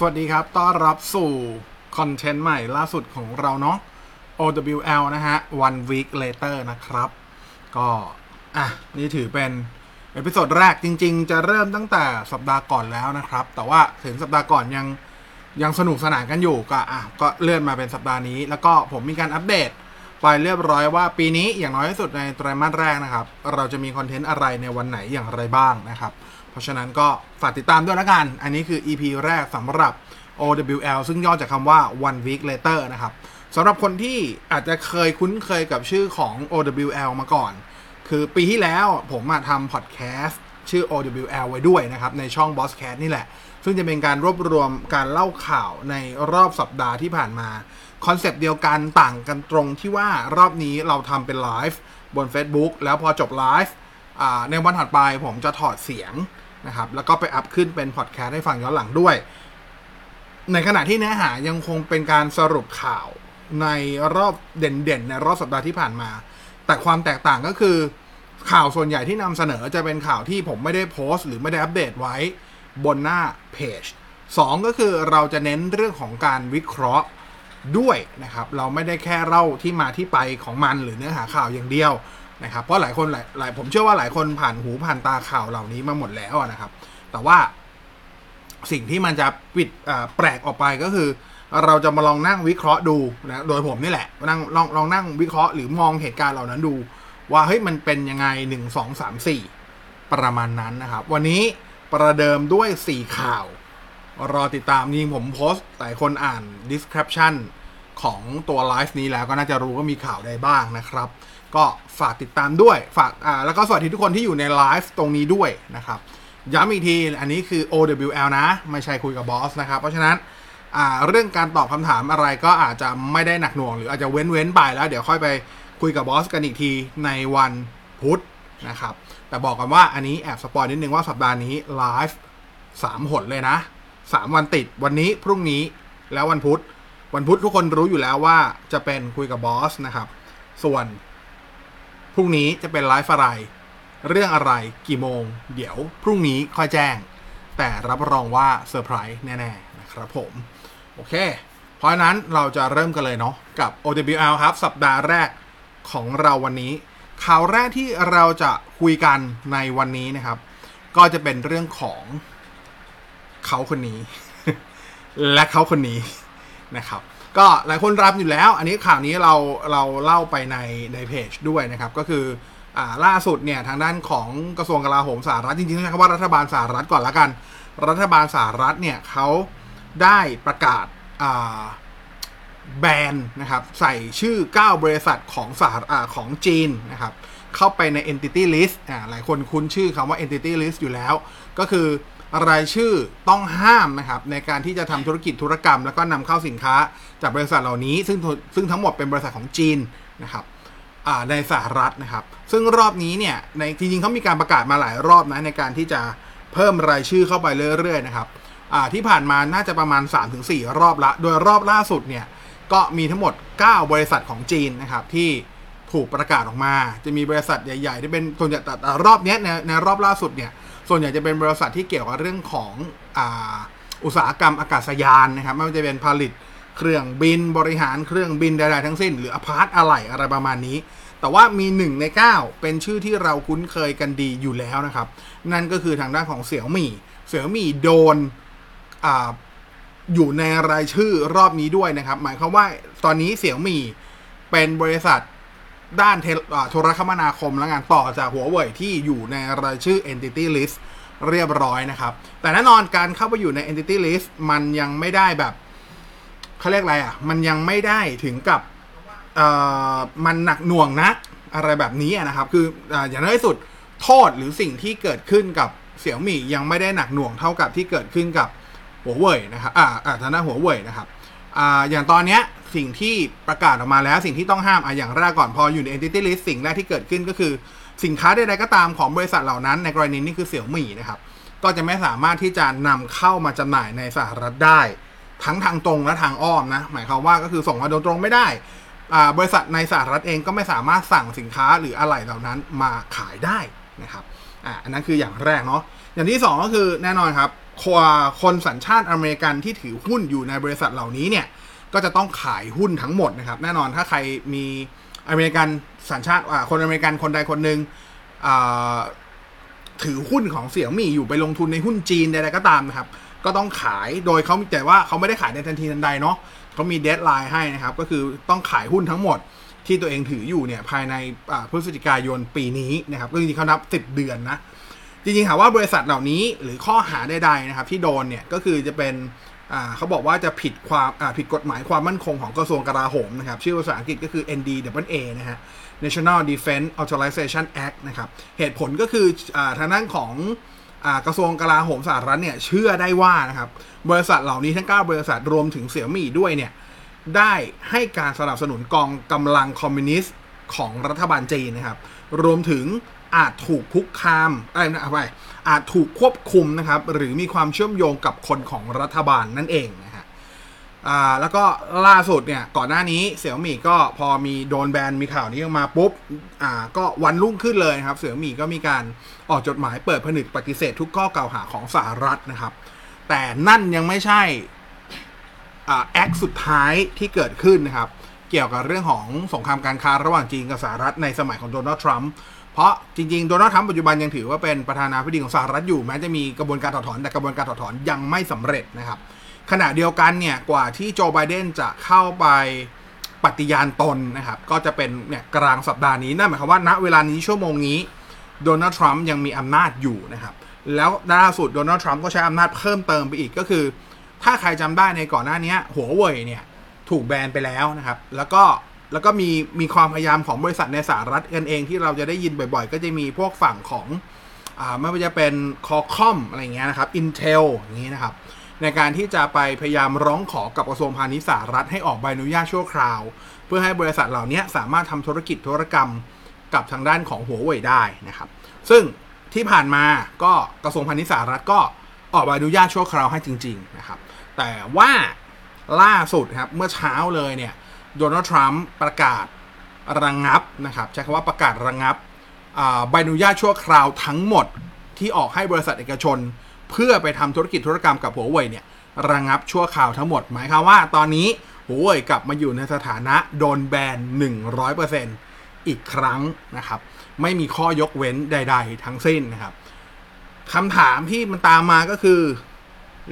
สวัสดีครับ ต้อนรับสู่คอนเทนต์ใหม่ล่าสุดของเราเนาะ OWL นะฮะ one week later นะครับ ก็ อะ นี่ถือเป็น episode แรกจริง ๆ จะเริ่มตั้งแต่สัปดาห์ก่อนแล้วนะครับ แต่ว่าถึงสัปดาห์ก่อนยังยังสนุกสนานกันอยู่ก็อะก็เลื่อนมาเป็นสัปดาห์นี้ แล้วก็ผมมีการอัปเดตไปเรียบร้อยว่าปีนี้อย่างน้อยที่สุดในไตรมาสแรกนะครับ เราจะมีคอนเทนต์อะไรในวันไหนอย่างไรบ้างนะครับ ราะฉะนั้นก็ฝากติดตามด้วยละกัน อันนี้คือ EP แรกสำหรับ OWL ซึ่งย่อจากคำว่า one week later นะครับสำหรับคนที่อาจจะเคยคุ้นเคยกับชื่อของ OWL มาก่อน คือปีที่แล้วผมมาทำพอดแคสต์ชื่อ OWL ไว้ด้วยนะครับ ในช่อง Bosscast นี่แหละ ซึ่งจะเป็นการรวบรวมการเล่าข่าวในรอบสัปดาห์ที่ผ่านมา คอนเซปต์เดียวกันต่างกันตรงที่ว่ารอบนี้เราทำเป็นไลฟ์บน Facebook แล้วพอจบไลฟ์ในวันถัดไปผมจะถอดเสียง นะครับ แล้วก็ไปอัพขึ้นเป็นพอดแคสต์ให้ฟังย้อนหลังด้วย ในขณะที่เนื้อหายังคงเป็นการสรุปข่าวในรอบเด่นๆ ในรอบสัปดาห์ที่ผ่านมา แต่ความแตกต่างก็คือ ข่าวส่วนใหญ่ที่นำเสนอจะเป็นข่าวที่ผมไม่ได้โพสต์หรือไม่ได้อัปเดตไว้บนหน้าเพจ2ก็คือเราจะเน้นเรื่องของการวิเคราะห์ด้วยนะครับ เราไม่ได้แค่เล่าที่มาที่ไปของมันหรือเนื้อหาข่าวอย่างเดียว นะครับเพราะหลายคนหลายหลายผมเชื่อว่าหลายคนผ่านหูผ่านตาข่าวเหล่านี้มาหมดแล้วนะครับ แต่ว่าสิ่งที่มันจะปิดแปลกออกไปก็คือ เราจะมาลองนั่งวิเคราะห์ดูนะโดยผมนี่แหละนั่งลองลองนั่งวิเคราะห์หรือมองเหตุการณ์เหล่านั้นดู ว่าเฮ้ยมันเป็นยังไงหนึ่งสองสามสี่ประมาณนั้นนะครับ วันนี้ประเดิมด้วยสี่ข่าว รอติดตามนี่ผมโพสต์หลายคนอ่าน description ของตัวไลฟ์นี้แล้วก็น่าจะรู้ว่ามีข่าวใดบ้างนะครับ ก็ฝากติดตามด้วยฝากอ่าแล้วก็สวัสดีทุกคนที่อยู่ในไลฟ์ตรงนี้ด้วยนะครับ ย้ำอีกทีอันนี้คือ OWL นะ ไม่ใช่คุยกับบอสนะครับ เพราะฉะนั้นเรื่องการตอบคำถามอะไรก็อาจจะไม่ได้หนักหน่วง หรืออาจจะเว้นเว้นไปแล้ว เดี๋ยวค่อยไปคุยกับบอสกันอีกทีในวันพุธนะครับ แต่บอกกันว่าอันนี้แอบ spoil นิดนึงว่าสัปดาห์นี้ไลฟ์สามหนเลยนะสามวันติดวันนี้พรุ่งนี้แล้ววันพุธ วันพุธทุกคนรู้อยู่แล้วว่าจะเป็นคุยกับบอสนะครับ ส่วน พรุ่งนี้จะเป็นไลฟ์อะไร เรื่องอะไรกี่โมง เดี๋ยวพรุ่งนี้ค่อยแจ้ง แต่รับรองว่าเซอร์ไพรส์แน่ๆนะครับผม โอเค เพราะนั้นเราจะเริ่มกันเลยเนาะกับ OWL ครับ สัปดาห์แรกของเราวันนี้ ข่าวแรกที่เราจะคุยกันในวันนี้นะครับ ก็จะเป็นเรื่องของเขาคนนี้ และเขาคนนี้นะครับ ก็หลายคนรับอยู่แล้ว อันนี้ข่าวนี้เราเราเล่าไปในในเพจด้วยนะครับ ก็คือล่าสุดเนี่ยทางด้านของกระทรวงกลาโหมสหรัฐจริงๆใช้คำว่ารัฐบาลสหรัฐก่อนละกัน รัฐบาลสหรัฐเนี่ยเขาได้ประกาศแบนนะครับใส่ชื่อ 9 บริษัทของสหอของจีนนะครับเข้าไปใน entity list อ่าหลายคนคุ้นชื่อคำว่า entity list อยู่แล้ว ก็คือ รายชื่อต้องห้ามนะครับในการที่จะทำธุรกิจธุรกรรม แล้วก็นำเข้าสินค้าจากบริษัทเหล่านี้ ซึ่งซึ่งทั้งหมดเป็นบริษัทของจีนนะครับในสหรัฐนะครับ ซึ่งรอบนี้เนี่ยในจริงๆเขามีการประกาศมาหลายรอบนะในการที่จะเพิ่มรายชื่อเข้าไปเรื่อยๆนะครับที่ผ่านมาน่าจะประมาณ 3-4 รอบละ โดยรอบล่าสุดเนี่ยก็มีทั้งหมด 9 บริษัทของจีนนะครับที่ถูกประกาศออกมา จะมีบริษัทใหญ่ๆที่เป็นส่วนใหญ่แต่รอบนี้ในในรอบล่าสุดเนี่ย ส่วนใหญ่จะเป็นบริษัทที่เกี่ยวกับเรื่องของออุตสาหกรรมอากาศยานนะครับไม่ว่าจะเป็นผลิตเครื่องบินบริหารเครื่องบินใดๆทั้งสิ้น หรืออพาร์ตอะไรอะไรประมาณนี้ แต่ว่ามีหนึ่งใน 9 เป็นชื่อที่เราคุ้นเคยกันดีอยู่แล้วนะครับ นั่นก็คือทางด้านของเสี่ยวมี่เสี่ยวมี่โดนออยู่ในรายชื่อรอบนี้ด้วยนะครับ หมายความว่าตอนนี้เสี่ยวมี่เป็นบริษัท ด้านโทรคมนาคมและงานต่อจากหัวเว่ยที่อยู่ในรายชื่อ entity list เรียบร้อยนะครับ แต่แน่นอนการเข้าไปอยู่ใน entity list มันยังไม่ได้แบบเขาเรียกอะไรอะ มันยังไม่ได้ถึงกับมันหนักหน่วงนะอะไรแบบนี้นะครับ คือออย่างน้อยสุดโทษหรือสิ่งที่เกิดขึ้นกับเสี่ยวมี่ยังไม่ได้หนักหน่วงเท่ากับที่เกิดขึ้นกับหัวเว่ยนะครับอ่าอ่าทางด้านหัวเว่ยนะครับอ่าอย่างตอนเนี้ย สิ่งที่ประกาศออกมาแล้วสิ่งที่ต้องห้ามอะอย่างแรกก่อนพออยู่ใน entity list สิ่งแรกที่เกิดขึ้นก็คือ สินค้าใดๆก็ตามของบริษัทเหล่านั้น ในกรณีนี้คือเสี่ยวมี่นะครับ ก็จะไม่สามารถที่จะนำเข้ามาจำหน่ายในสหรัฐได้ ทั้งทางตรงและทางอ้อมนะหมายความว่าก็คือส่งมาโดยตรงไม่ได้บริษัทในสหรัฐเองก็ไม่สามารถสั่งสินค้าหรืออะไรเหล่านั้นมาขายได้นะครับอ่าอันนั้นคืออย่างแรกเนาะอย่างที่ 2 ก็คือแน่นอนครับคนสัญชาติอเมริกันที่ถือหุ้นอยู่ในบริษัทเหล่านี้เนี่ย ก็จะต้องขายหุ้นทั้งหมดนะครับ แน่นอนถ้าใครมีอเมริกันสัญชาติคนอเมริกันคนใดคนหนึ่งถือหุ้นของเสี่ยวหมี่อยู่ไปลงทุนในหุ้นจีนใดๆก็ตามนะครับ ก็ต้องขายโดยเขาแต่ว่าเขาไม่ได้ขายในทันทีทันใดเนาะเขามีเดทไลน์ให้นะครับ ก็คือต้องขายหุ้นทั้งหมดที่ตัวเองถืออยู่เนี่ยภายในพฤศจิกายนปีนี้นะครับก็จริงๆเขานับ 10 เดือนนะจริงๆถาว่าบริษัทเหล่านี้หรือข้อหาใดๆนะครับ ที่โดนเนี่ยก็คือจะเป็น เขาบอกว่าจะผิดความผิดกฎหมายความมั่นคงของกระทรวงกลาโหมนะครับ ชื่อภาษาอังกฤษก็คือ NDAA นะฮะ National Defense Authorization Act นะครับ เหตุผลก็คืออทางด้านของกระทรวงกลาโหมสหรัฐเนี่ยเชื่อได้ว่านะครับบริษัทเหล่านี้ทั้ง 9 บริษัทรวมถึงเสี่ยมี่ด้วยเนี่ยได้ให้การสนับสนุนกองกำลังคอมมิวนิสต์ของรัฐบาลจีนนะครับ รวมถึงอาจถูกคุกคามอะไรนะไป อาจถูกควบคุมนะครับหรือมีความเชื่อมโยงกับคนของรัฐบาลนั่นเองนะฮะแล้วก็ล่าสุดเนี่ยก่อนหน้านี้เสี่ยวมี่ก็พอมีโดนแบนมีข่าวนี้ออกมาปุ๊บอ่าก็วันรุ่งขึ้นเลยครับเสี่ยวมี่ก็มีการออกจดหมายเปิดผนึกปฏิเสธทุกข้อกล่าวหาของสหรัฐนะครับ แต่นั่นยังไม่ใช่แอคสุดท้ายที่เกิดขึ้นนะครับ เกี่ยวกับเรื่องของสงครามการค้าระหว่างจีนกับสหรัฐในสมัยของโดนัลด์ทรัมป์ เพราะจริงๆ โดนัลด์ทรัมป์ปัจจุบันยังถือว่าเป็นประธานาธิบดีของสหรัฐอยู่ แม้จะมีกระบวนการถอดถอน แต่กระบวนการถอดถอนยังไม่สำเร็จนะครับ ขณะเดียวกันเนี่ย กว่าที่โจไบเดนจะเข้าไปปฏิญาณตนนะครับ ก็จะเป็นเนี่ยกลางสัปดาห์นี้ นั่นหมายความว่าณเวลานี้ชั่วโมงนี้โดนัลด์ทรัมป์ยังมีอำนาจอยู่นะครับ แล้วล่าสุดโดนัลด์ทรัมป์ก็ใช้อำนาจเพิ่มเติมไปอีกก็คือ ถ้าใครจำได้ในก่อนหน้านี้หัวเว่ยเนี่ยถูกแบนไปแล้วนะครับ แล้วก็ แล้วก็มีมีความพยายามของบริษัทในสหรัฐกันเองที่เราจะได้ยินบ่อยๆ ก็จะมีพวกฝั่งของอ่าไม่ว่าจะเป็นคอคอมอะไรเงี้ยนะครับ Intel อย่างนี้นะครับ ในการที่จะไปพยายามร้องขอกับกระทรวงพาณิชย์สหรัฐให้ออกใบอนุญาตชั่วคราว เพื่อให้บริษัทเหล่านี้สามารถทำธุรกิจธุรกรรมกับทางด้านของหัวเว่ยได้นะครับ ซึ่งที่ผ่านมาก็กระทรวงพาณิชย์สหรัฐก็ออกใบอนุญาตชั่วคราวให้จริง ๆนะครับ แต่ว่าล่าสุดครับเมื่อเช้าเลยเนี่ย โดนัลด์ทรัมป์ประกาศระงงับนะครับ ใช้คำว่าประกาศระงงับใบอนุญาตชั่วคราวทั้งหมดที่ออกให้บริษัทเอกชน เพื่อไปทำธุรกิจธุรกรรมกับหัวเว่ยเนี่ยระงงับชั่วคราวทั้งหมด หมายความว่าตอนนี้หัวเว่ยกลับมาอยู่ในสถานะโดนแบน 100%อีกครั้งนะครับ ไม่มีข้อยกเว้นใด ๆ ทั้งสิ้นนะครับคำถามที่มันตามมาก็คือ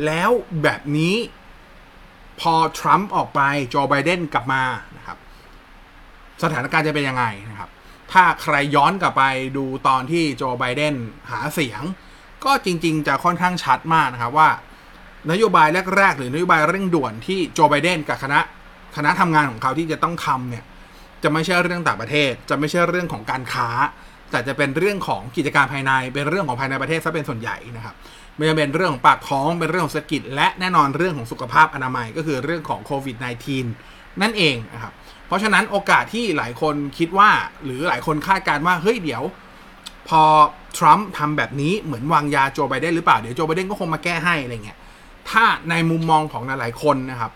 แล้วแบบนี้ พอทรัมป์ออกไปโจไบเดนกลับมานะครับสถานการณ์จะเป็นยังไงนะครับ ถ้าใครย้อนกลับไปดูตอนที่โจไบเดนหาเสียง ก็จริง ๆ จะค่อนข้างชัดมากนะครับว่านโยบายแรก ๆ หรือนโยบายเร่งด่วนที่โจไบเดนกับคณะคณะทำงานของเขาที่จะต้องทำเนี่ยจะไม่ใช่เรื่องต่างประเทศ จะไม่ใช่เรื่องของการค้า แต่จะเป็นเรื่องของกิจการภายในเป็นเรื่องของภายในประเทศซะเป็นส่วนใหญ่นะครับ ไม่ว่เป็นเรื่องของปากท้องเป็นเรื่องของเศรษฐกิจ และแน่นอนเรื่องของสุขภาพอนามัยก็คือเรื่องของโควิด -19 นั่นเองนะครับเพราะฉะนั้นโอกาสที่หลายคนคิดว่า หรือหลายคนคาดการว่าเฮ้ยเดี๋ยว พอทรัมป์ทำแบบนี้เหมือนวางยาโจไบเดนหรือเปล่าเดี๋ยวโจไบเดนก็คงมาแก้ให้อะไรเงี้ยถ้าในมุมมองของหลายคนนะครับ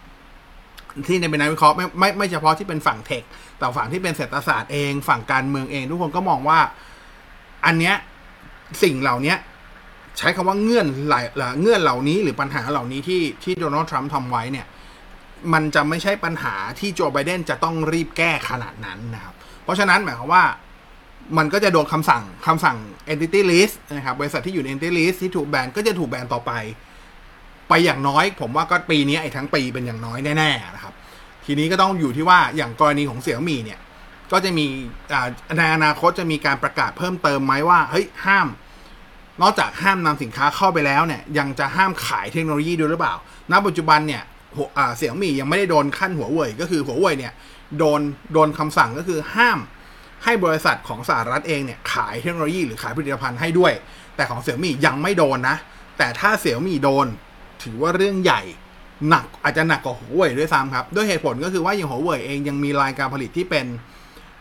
ที่ในเป็นนักวิเคราะห์ไม่ไม่ไม่เฉพาะที่เป็นฝั่งเทคแต่ฝั่งที่เป็นเศรษฐศาสตร์เอง ฝั่งการเมืองเอง ทุกคนก็มองว่า อันเนี้ยสิ่งเหล่านี้ ใช้คำว่าเงื่อนหลายเงื่อนเหล่านี้หรือปัญหาเหล่านี้ที่ที่โดนัลด์ทรัมป์ทำไว้เนี่ยมันจะไม่ใช่ปัญหาที่โจไบเดนจะต้องรีบแก้ขนาดนั้นนะครับ เพราะฉะนั้นหมายความว่ามันก็จะโดนคำสั่งคำสั่ง entity list นะครับ บริษัทที่อยู่ใน entity list ที่ถูกแบนก็จะถูกแบนต่อไป ไปอย่างน้อย ผมว่าก็ปีนี้ไอ้ทั้งปีเป็นอย่างน้อยแน่ๆนะครับ ทีนี้ก็ต้องอยู่ที่ว่าอย่างกรณีของเสี่ยมีเนี่ย ก็จะมีในอนาคตจะมีการประกาศเพิ่มเติมไหมว่าเฮ้ยห้าม นอกจากห้ามนำสินค้าเข้าไปแล้วเนี่ยยังจะห้ามขายเทคโนโลยีด้วยหรือเปล่า ณ ปัจจุบันเนี่ยเสี่ยงมียังไม่ได้โดนขั้นหัวเว่ยก็คือหัวเว่ยเนี่ยโดนโดนคำสั่งก็คือห้ามให้บริษัทของสหรัฐเองเนี่ยขายเทคโนโลยีหรือขายผลิตภัณฑ์ให้ด้วย แต่ของเสี่ยมี่ยังไม่โดนนะ แต่ถ้าเสี่ยมี่โดนถือว่าเรื่องใหญ่หนักอาจจะหนักกว่าหัวเว่ยด้วยซ้ำครับ ด้วยเหตุผลก็คือว่าอย่างหัวเว่ยเองยังมีรายการผลิตที่เป็น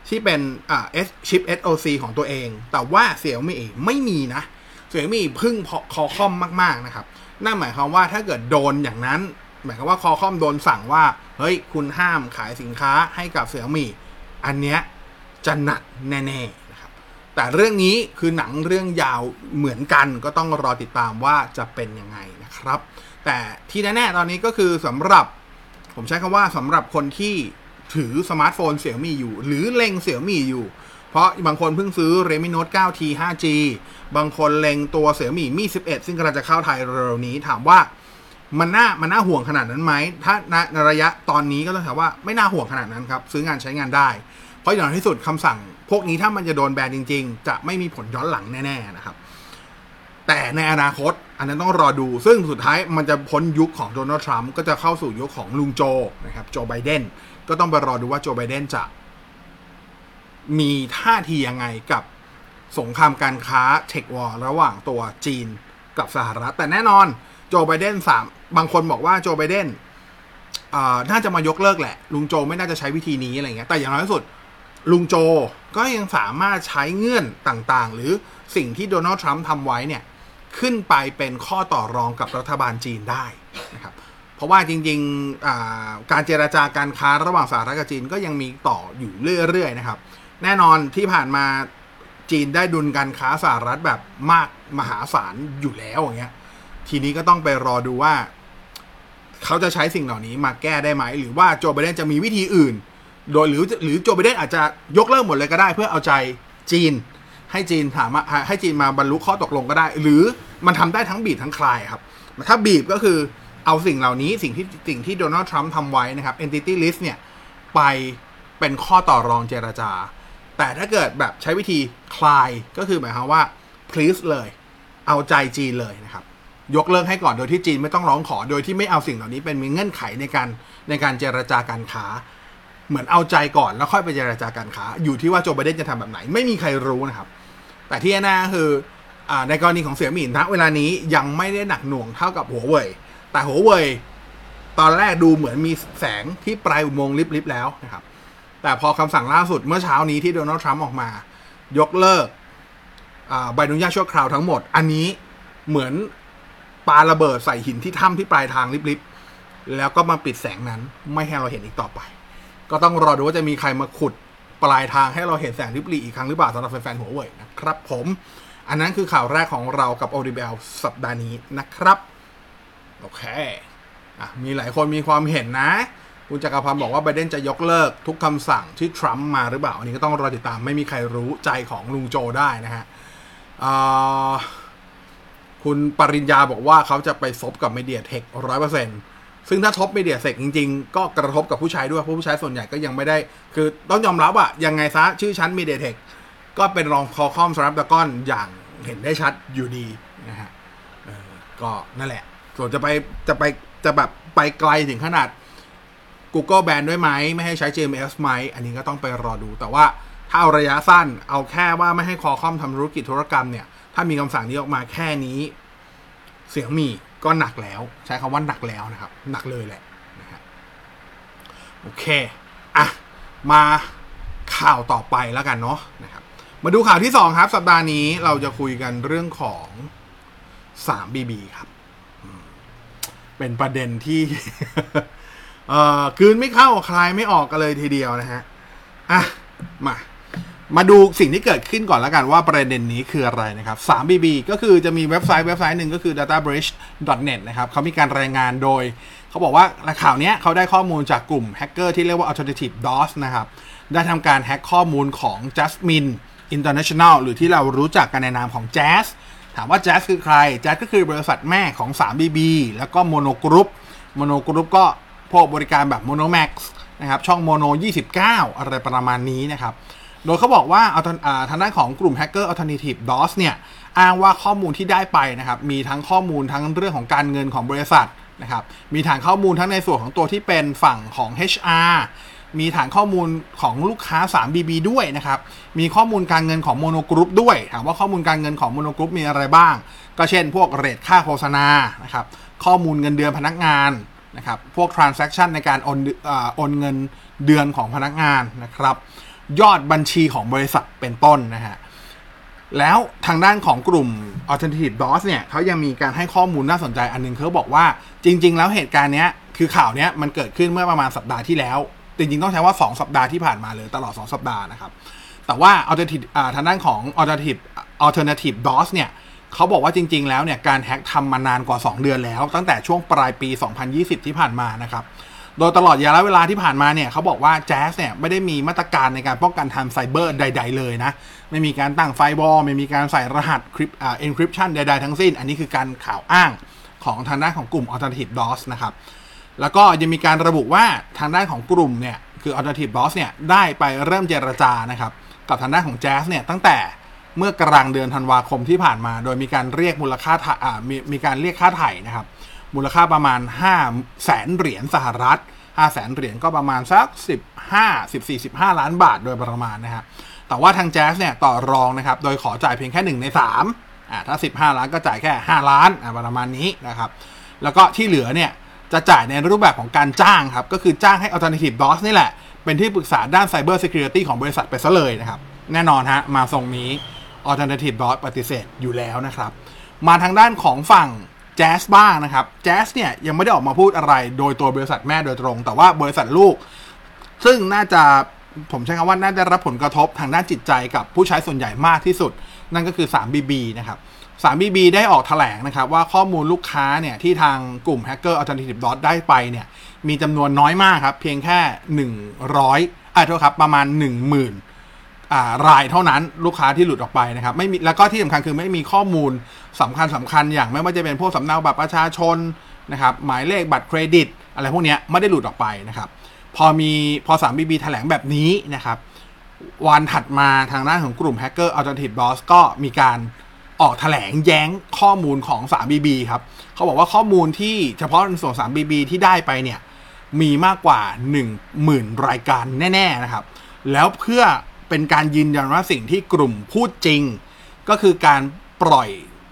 ที่เป็นอ่าชิป SOC ของตัวเอง แต่ว่าเสี่ยมี่ไม่มีนะ เสี่ยมี่พึ่งคอคอมมาก ๆ นะครับ นั่นหมายความว่าถ้าเกิดโดนอย่างนั้น หมายความว่าคอคอมโดนสั่งว่า เฮ้ย คุณห้ามขายสินค้าให้กับเสี่ยมี่อันเนี้ยจะหนักแน่ๆนะครับ แต่เรื่องนี้คือหนังเรื่องยาวเหมือนกันก็ต้องรอติดตามว่าจะเป็นยังไงนะครับ แต่ที่แน่ๆตอนนี้ก็คือสำหรับ ผมใช้คำว่าสำหรับคนที่ถือสมาร์ทโฟนเสี่ยมี่อยู่ หรือเล็งเสี่ยมี่อยู่ เพราะบางคนเพิ่งซื้อ Redmi Note 9T 5G บางคนเล็งตัวเสี่ยมี่มี 11 ซึ่งกำลังจะเข้าไทยเร็วๆนี้ถามว่ามันน่ามันน่าห่วงขนาดนั้นไหม ถ้าในระยะตอนนี้ก็ต้องถามว่าไม่น่าห่วงขนาดนั้นครับ ซื้องานใช้งานได้ เพราะอย่างที่สุดคำสั่ง พวกนี้ถ้ามันจะโดนแบนจริง ๆ จะไม่มีผลย้อนหลังแน่ๆนะครับ แต่ในอนาคตอันนั้นต้องรอดู ซึ่งสุดท้ายมันจะพ้นยุคของโดนัลด์ทรัมป์ก็จะเข้าสู่ยุคของลุงโจนะครับโจไบเดนก็ต้องไปรอดูว่าโจไบเดนจะ มีท่าทียังไงกับสงครามการค้าเทควอร์ระหว่างตัวจีนกับสหรัฐ แต่แน่นอนโจไบเดนสามบางคนบอกว่าโจไบเดนน่าจะมายกเลิกแหละ ลุงโจไม่น่าจะใช้วิธีนี้อะไรเงี้ยแต่อย่างน้อยที่สุด ลุงโจก็ยังสามารถใช้เงื่อนต่างๆ หรือสิ่งที่โดนัลด์ทรัมป์ทำไว้เนี่ย ขึ้นไปเป็นข้อต่อรองกับรัฐบาลจีนได้นะครับเพราะว่าจริงๆการเจราจาการค้าระหว่างสหรัฐกับจีนก็ยังมีต่ออยู่เรื่อยๆนะครับ แน่นอนที่ผ่านมาจีนได้ดุลการค้าสหรัฐแบบมากมหาศาลอยู่แล้วอย่างเงี้ย ทีนี้ก็ต้องไปรอดูว่า เขาจะใช้สิ่งเหล่านี้มาแก้ได้ไหม หรือว่าโจไบเดนจะมีวิธีอื่น โดยหรือหรือโจไบเดนอาจจะยกเลิกหมดเลยก็ได้ เพื่อเอาใจจีน ให้จีนถามให้จีนมาบรรลุข้อตกลงก็ได้ หรือมันทำได้ทั้งบีบทั้งคลายครับ ถ้าบีบก็คือเอาสิ่งเหล่านี้สิ่งที่สิ่งที่โดนัลด์ทรัมป์ทำไว้นะครับ entity list เนี่ยไปเป็นข้อต่อรองเจราจา แต่ถ้าเกิดแบบใช้วิธีคลายก็คือหมายความว่า please เลย เอาใจจีนเลยนะครับ ยกเลิกให้ก่อนโดยที่จีนไม่ต้องร้องขอโดยที่ไม่เอาสิ่งเหล่านี้เป็นมีเงื่อนไขในการในการเจรจาการค้า เหมือนเอาใจก่อนแล้วค่อยไปเจรจาการค้า อยู่ที่ว่าโจไบเดนจะทำแบบไหน ไม่มีใครรู้นะครับ แต่ที่แน่ๆคืออในกรณีของเสี่ยหมี่ณเวลานี้ยังไม่ได้หนักหน่วงเท่ากับหัวเว่ยแต่หัวเว่ยตอนแรกดูเหมือนมีแสงที่ปลายอุโมงค์ลิบๆแล้วนะครับ แต่พอคำสั่งล่าสุดเมื่อเช้านี้ที่โดนัลด์ทรัมป์ออกมา ยกเลิกใบอนุญาตชั่วคราวทั้งหมด อันนี้เหมือนปาระเบิดใส่หินที่ถ้ำที่ปลายทางลิบๆ แล้วก็มาปิดแสงนั้นไม่ให้เราเห็นอีกต่อไป ก็ต้องรอดูว่าจะมีใครมาขุดปลายทางให้เราเห็นแสงริบหรี่อีกครั้งหรือเปล่าสำหรับแฟนๆหัวเว่ยนะครับผม อันนั้นคือข่าวแรกของเรากับ OWL สัปดาห์นี้นะครับ โอเคอะมีหลายคนมีความเห็นนะ คุณจักรพันธ์บอกว่าไบเดนจะยกเลิกทุกคำสั่งที่ทรัมป์มาหรือเปล่า อันนี้ก็ต้องรอติดตามไม่มีใครรู้ใจของลุงโจได้นะฮะคุณปริญญาบอกว่าเขาจะไปซบกับเมเดียเทคร้อยเปอร์เซ็นต์ซึ่งถ้าซบ MediaTek จริงๆ ก็กระทบกับผู้ใช้ด้วยเพราะผู้ใช้ส่วนใหญ่ก็ยังไม่ได้ คือต้องยอมรับอะยังไงซะชื่อชั้นเมเดียเทคก็เป็นรองคอคอมสำหรับตะก้อนอย่างเห็นได้ชัดอยู่ดีนะฮะก็นั่นแหละ ส่วนจะไปจะไปจะแบบไปไกลถึงขนาด Google แบนด้วยไหม ไม่ให้ใช้ JMS ไหม อันนี้ก็ต้องไปรอดู แต่ว่าถ้าเอาระยะสั้นเอาแค่ว่าไม่ให้คอคอมทำธุรกิจธุรกรรมเนี่ย ถ้ามีคำสั่งนี้ออกมาแค่นี้ เสียงมีก็หนักแล้ว ใช้คำว่าหนักแล้วนะครับ หนักเลยแหละนะฮะโอเค อะ มาข่าวต่อไปแล้วกันเนาะนะครับ มาดูข่าวที่สองครับ สัปดาห์นี้เราจะคุยกันเรื่องของ 3BB ครับ เป็นประเด็นที่ เอ่อคืนไม่เข้าคลายไม่ออกกันเลยทีเดียวนะฮะอะมามาดูสิ่งที่เกิดขึ้นก่อนแล้วกันว่าประเด็นนี้คืออะไรนะครับ 3BB ก็คือจะมีเว็บไซต์เว็บไซต์หนึ่งก็คือ databridge.net นะครับเขามีการรายงานโดย เขาบอกว่าข่าวนี้เขาได้ข้อมูลจากกลุ่มแฮกเกอร์ที่เรียกว่า alternative DOS นะครับ ได้ทำการแฮกข้อมูลของ Jasmine International หรือที่เรารู้จักกันในนามของ Jazz ถามว่า Jazz คือใคร Jazz ก็คือบริษัทแม่ของ 3BB แล้วก็ Mono Group Mono Group ก็ พวกบริการแบบ Monomax นะครับช่อง Mono 29 อะไรประมาณนี้นะครับ โดยเขาบอกว่าเอาทางด้านของกลุ่มแฮกเกอร์ Alternative DOS เนี่ย อ้างว่าข้อมูลที่ได้ไปนะครับ มีทั้งข้อมูลทั้งเรื่องของการเงินของบริษัทนะครับ มีฐานข้อมูลทั้งในส่วนของตัวที่เป็นฝั่งของ HR มีฐานข้อมูลของลูกค้า 3BB ด้วยนะครับ มีข้อมูลการเงินของโมโนกรุ๊ปด้วย ถามว่าข้อมูลการเงินของโมโนกรุ๊ปมีอะไรบ้าง ก็เช่น พวก rate ค่าโฆษณานะครับ ข้อมูลเงินเดือนพนักงาน นะครับพวก transaction ในการโอนโอนเงินเดือนของพนักงานนะครับ ยอดบัญชีของบริษัทเป็นต้นนะฮะแล้วทางด้านของกลุ่ม Alternative DOS เนี่ยเขายังมีการให้ข้อมูลน่าสนใจอันนึงเขาบอกว่าจริง ๆ แล้วเหตุการณ์เนี้ยคือข่าวนี้มันเกิดขึ้นเมื่อประมาณสัปดาห์ที่แล้ว จริง ๆ ต้องใช้ว่า 2 สัปดาห์ที่ผ่านมาเลยตลอด 2 สัปดาห์นะครับ แต่ว่า alternative ทางด้านของ alternative alternative DOS เนี่ย เขาบอกว่าจริง ๆ แล้วเนี่ยการแฮ็กทำมานานกว่า 2 เดือนแล้ว ตั้งแต่ช่วงปลายปี 2020 ที่ผ่านมานะครับโดยตลอดระยะเวลาที่ผ่านมาเนี่ยเขาบอกว่าแจ๊สเนี่ยไม่ได้มีมาตรการในการป้องกันทางไซเบอร์ใด ๆ เลยนะ ไม่มีการตั้งไฟบอลไม่มีการใส่รหัสคริปอ่า encryption ใด ๆ ทั้งสิ้น อันนี้คือการข่าวอ้างของทางด้านของกลุ่ม alternative DOS นะครับ แล้วก็ยังมีการระบุว่าทางด้านของกลุ่มเนี่ยคือ alternative DOS เนี่ยได้ไปเริ่มเจรจานะครับกับทางด้านของแจ๊สเนี่ยตั้งแต่ เมื่อกลางเดือนธันวาคมที่ผ่านมา โดยมีการเรียกมูลค่าอ่ามีมีการเรียกค่าไถ่นะครับ มูลค่าประมาณ5แสนเหรียญสหรัฐ5แสนเหรียญก็ประมาณสัก 15 14 15 ล้านบาทโดยประมาณนะฮะแต่ว่าทางแจ๊สเนี่ยต่อรองนะครับ โดยขอจ่ายเพียงแค่ 1 ใน3อ่าถ้า 15 ล้านก็จ่ายแค่ 5 ล้านอ่าประมาณนี้นะครับ แล้วก็ที่เหลือเนี่ยจะจ่ายในรูปแบบของการจ้างครับ ก็คือจ้างให้ Alternative DOS นี่แหละ เป็นที่ปรึกษาด้าน Cyber Security ของบริษัทไปซะเลยนะครับ แน่นอนฮะ มาทรงนี้ Alternative DOS ปฏิเสธอยู่แล้วนะครับ มาทางด้านของฝั่ง Jazz บ้างนะครับ Jazz เนี่ยยังไม่ได้ออกมาพูดอะไรโดยตัวบริษัทแม่โดยตรง แต่ว่าบริษัทลูก ซึ่งน่าจะผมใช้คำว่าน่าจะรับผลกระทบทางด้านจิตใจกับผู้ใช้ส่วนใหญ่มากที่สุด นั่นก็คือ 3BB นะครับ 3BB ได้ออกแถลงนะครับ ว่าข้อมูลลูกค้าเนี่ยที่ทางกลุ่มแฮกเกอร์ Alternative Dot ได้ไปเนี่ยมีจำนวนน้อยมากครับ เพียงแค่ 100อ่าโทษครับประมาณ 10,000อ่า รายเท่านั้นลูกค้าที่หลุดออกไปนะครับไม่มีแล้วก็ที่สำคัญคือไม่มีข้อมูลสำคัญสำคัญอย่างไม่ว่าจะเป็นพวกสำเนาบัตรประชาชนนะครับหมายเลขบัตรเครดิต อะไรพวกนี้ไม่ได้หลุดออกไปนะครับพอมีพอ 3BB แถลงแบบนี้นะครับวันถัดมาทางด้านของกลุ่มแฮกเกอร์ Alternative Boss ก็มีการออกแถลงแย้งข้อมูลของ 3BB ครับ เขาบอกว่าข้อมูลที่เฉพาะในส่วน 3BB ที่ได้ไปเนี่ย มีมากกว่า 10,000 รายการแน่ ๆ นะครับ แล้วเพื่อ เป็นการยืนยันว่าสิ่งที่กลุ่มพูดจริง ก็คือการปล่อย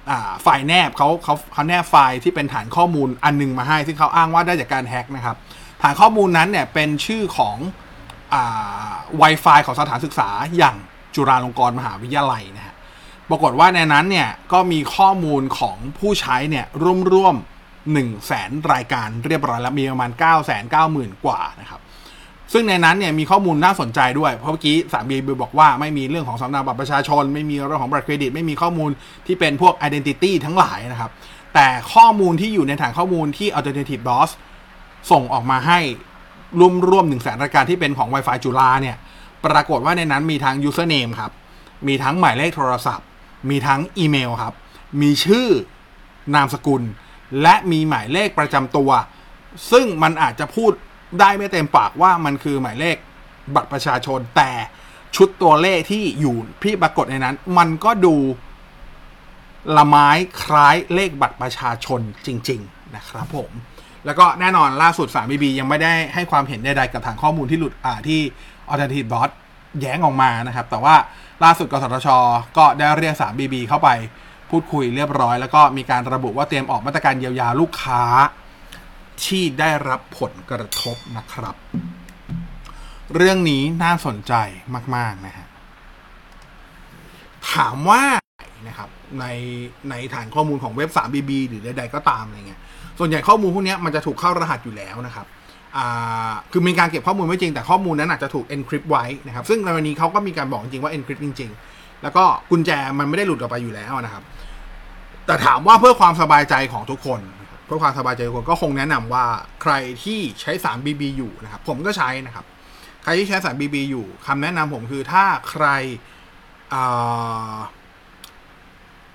อไฟล์แนบเขาเขาเขาแนบไฟล์ที่เป็นฐานข้อมูลอันนึงมาให้ ซึ่งเขาอ้างว่าได้จากการแฮ็กนะครับ ฐานข้อมูลนั้นเนี่ยเป็นชื่อของอ่า Wi-Fi ของสถานศึกษาอย่างจุฬาลงกรณ์มหาวิทยาลัยนะฮะปรากฏว่าในนั้นเนี่ยก็มีข้อมูลของผู้ใช้เนี่ยร่วมๆ1 0 0 0 0แสนรายการเรียบร้อยแล้วมีประมาณ 9 9 0 0 0 0 กว่านะครับ ซึ่งในนั้นเนี่ยมีข้อมูลน่าสนใจด้วย เพราะเมื่อกี้สามบีบอกว่าไม่มีเรื่องของสำเนาบัตรประชาชน ไม่มีเรื่องของบัตรเครดิต ไม่มีข้อมูลที่เป็นพวก identity ทั้งหลายนะครับ แต่ข้อมูลที่อยู่ในฐานข้อมูลที่ alternative DOS ส่งออกมาให้ร่วมร่วมหนึ่งแสนรายการที่เป็นของ Wi-Fi จุฬาเนี่ย ปรากฏว่าในนั้นมีทั้ง username ครับ มีทั้งหมายเลขโทรศัพท์ มีทั้งอีเมลครับ มีชื่อนามสกุล และมีหมายเลขประจำตัว ซึ่งมันอาจจะพูด ได้ไม่เต็มปากว่ามันคือหมายเลขบัตรประชาชน แต่ชุดตัวเลขที่อยู่ที่ปรากฏในนั้น มันก็ดูละไม้คล้ายเลขบัตรประชาชนจริง ๆ นะครับผม แล้วก็แน่นอนล่าสุด 3BB ยังไม่ได้ให้ความเห็นใดๆกับทางข้อมูลที่หลุดอ่าที่ Alternative Bot แย้งออกมานะครับ แต่ว่าล่าสุดกสทช ก็ได้เรียก 3BB เข้าไปพูดคุยเรียบร้อย แล้วก็มีการระบุว่าเตรียมออกมาตรการเยียวยาลูกค้า ที่ได้รับผลกระทบนะครับ เรื่องนี้น่าสนใจมาก ๆ นะฮะ ถามว่านะครับในในฐานข้อมูลของเว็บ 3BB หรือใดๆก็ตามอะไรเงี้ย ส่วนใหญ่ข้อมูลพวกนี้มันจะถูกเข้ารหัสอยู่แล้วนะครับอ่าคือมีการเก็บข้อมูลไว้จริงแต่ข้อมูลนั้นอาจจะถูก encrypt ไว้นะครับ ซึ่งในวันนี้เขาก็มีการบอกจริงว่า encrypt จริง ๆ แล้วก็กุญแจมันไม่ได้หลุดออกไปอยู่แล้วนะครับ แต่ถามว่าเพื่อความสบายใจของทุกคน เพื่อความสบายใจทุกคนก็คงแนะนำว่าใครที่ใช้สาร BB อยู่นะครับ ผมก็ใช้นะครับ ใครที่ใช้สาร BB อยู่คำแนะนำผมคือถ้าใคร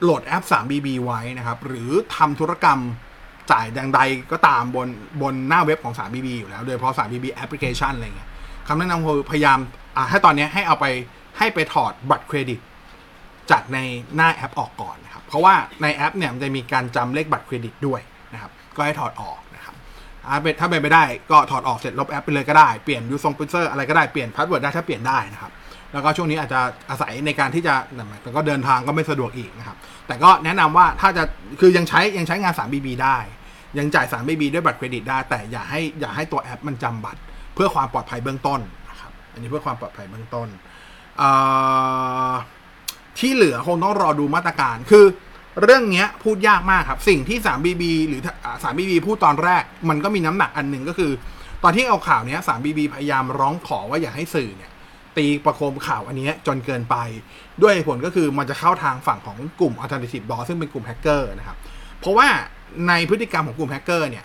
โหลดแอป 3BB ไว้นะครับ หรือทำธุรกรรมจ่ายดังใดก็ตามบนบนหน้าเว็บของ 3BB อยู่แล้ว โดยเฉพาะ 3BB Application อะไรเงี้ยคำแนะนำคือพยายามอ่าให้ตอนนี้ให้เอาไปให้ไปถอดบัตรเครดิต จากในหน้าแอปออกก่อนนะครับ เพราะว่าในแอปเนี่ยมันจะมีการจำเลขบัตรเครดิตด้วย ก็ให้ถอดออกนะครับถ้าเป็นถ้าเป็นไปได้ก็ถอดออกเสร็จลบแอปไปเลยก็ได้ เปลี่ยนยูซงพิเซอร์อะไรก็ได้เปลี่ยน password ได้ถ้าเปลี่ยนได้นะครับแล้วก็ช่วงนี้อาจจะอาศัยในการที่จะแต่ก็เดินทางก็ไม่สะดวกอีกนะครับ แต่ก็แนะนำว่าถ้าจะคือยังใช้ยังใช้งาน 3BB ได้ ยังจ่าย 3BB ด้วยบัตรเครดิตได้ แต่อย่าให้อย่าให้ตัวแอปมันจำบัตร เพื่อความปลอดภัยเบื้องต้นนะครับ อันนี้เพื่อความปลอดภัยเบื้องต้นที่เหลือคงต้องรอดูมาตรการคือ เรื่องนี้พูดยากมากครับ สิ่งที่ 3BB หรือ 3BB พูดตอนแรก มันก็มีน้ำหนักอันหนึ่งก็คือ ตอนที่เอาข่าวนี้ 3BB พยายามร้องขอว่าอย่าให้สื่อเนี่ย ตีประโคมข่าวอันนี้จนเกินไป ด้วยผลก็คือมันจะเข้าทางฝั่งของกลุ่ม Alternative DOS ซึ่งเป็นกลุ่มแฮกเกอร์นะครับ เพราะว่าในพฤติกรรมของกลุ่มแฮกเกอร์เนี่ย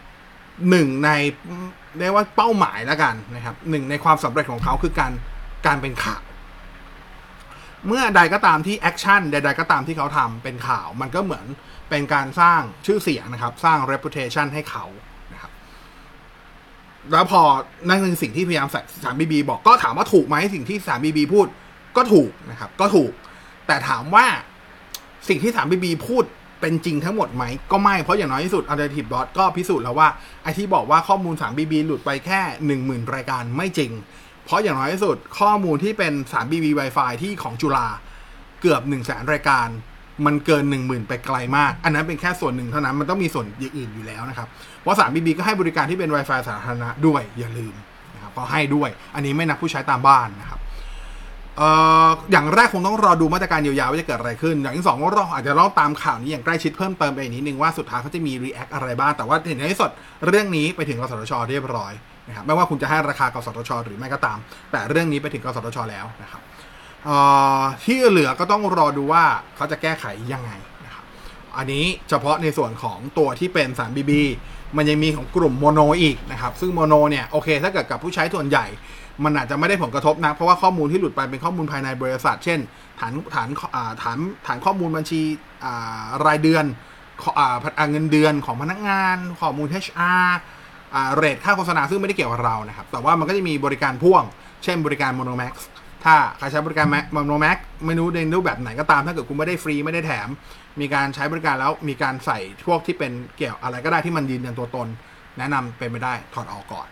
หนึ่งในเรียกว่าเป้าหมายแล้วกันนะครับหนึ่งในความสำเร็จของเขาคือการการเป็นข่าว เมื่อใดก็ตามที่ action ใด ๆ ก็ตามที่เขาทำเป็นข่าว มันก็เหมือนเป็นการสร้างชื่อเสียงนะครับ สร้าง reputation ให้เขานะครับ แล้วพอนั่นคือสิ่งที่พยายามสาม BB บอกก็ถามว่าถูกไหมสิ่งที่สาม BB พูดก็ถูกนะครับ ก็ถูก แต่ถามว่าสิ่งที่สาม BB พูดเป็นจริงทั้งหมดไหม ก็ไม่ เพราะอย่างน้อยที่สุด Alternative DOS ก็พิสูจน์แล้วว่าไอที่บอกว่าข้อมูล 3BB หลุดไปแค่ 10,000 รายการไม่จริง เพราะอย่างน้อยที่สุดข้อมูลที่เป็น 3BB Wi-Fi ที่ของจุฬาเกือบ 1 0 0 0 0แสนรายการ มันเกิน 10,000 ไปไกลมาก อันนั้นเป็นแค่ส่วนหนึ่งเท่านั้น มันต้องมีส่วนอื่นอยู่แล้วนะครับ เพราะ 3BB ก็ให้บริการที่เป็น Wi-Fi สาธารณะด้วยอย่าลืมนะครับก็ให้ด้วย อันนี้ไม่นับผู้ใช้ตามบ้านนะครับอย่างแรกคงต้องรอดูมาตรการเยียวยาว่าจะเกิดอะไรขึ้น อย่างที่สองก็รออาจจะต้องตามข่าวนี้อย่างใกล้ชิดเพิ่มเติมไปอีกนิดนึงว่าสุดท้ายเขาจะมีรีแอคอะไรบ้าง แต่ว่าเห็นในที่สุดเรื่องนี้ไปถึงกสทชเรียบร้อย นะครับไม่ว่าคุณจะให้ราคากสทช หรือไม่ก็ตาม แต่เรื่องนี้ไปถึงกสทช แล้วนะครับที่เหลือก็ต้องรอดูว่าเขาจะแก้ไขยังไงนะครับอันนี้เฉพาะในส่วนของตัวที่เป็นสาม BB มันยังมีของกลุ่มโมโนอีกนะครับ ซึ่งโมโนเนี่ยโอเคถ้าเกิดกับผู้ใช้ส่วนใหญ่ มันอาจจะไม่ได้ผลกระทบนะ เพราะว่าข้อมูลที่หลุดไปเป็นข้อมูลภายในบริษัท เช่น ฐานฐานฐานฐานข้อมูลบัญชีรายเดือนเงินเดือนของพนักงาน ข้อมูล HR เรทค่าโฆษณาซึ่งไม่ได้เกี่ยวกับเรานะครับ แต่ว่ามันก็จะมีบริการพ่วง เช่นบริการ Monomax ถ้าใครใช้บริการ Monomax ไม่รู้ในรูปแบบไหนก็ตาม ถ้าเกิดคุณไม่ได้ฟรีไม่ได้แถม มีการใช้บริการแล้วมีการใส่พวกที่เป็นเกี่ยวอะไรก็ได้ที่มันยืนยันตัวตน แนะนำเป็นไม่ได้ถอดออกก่อน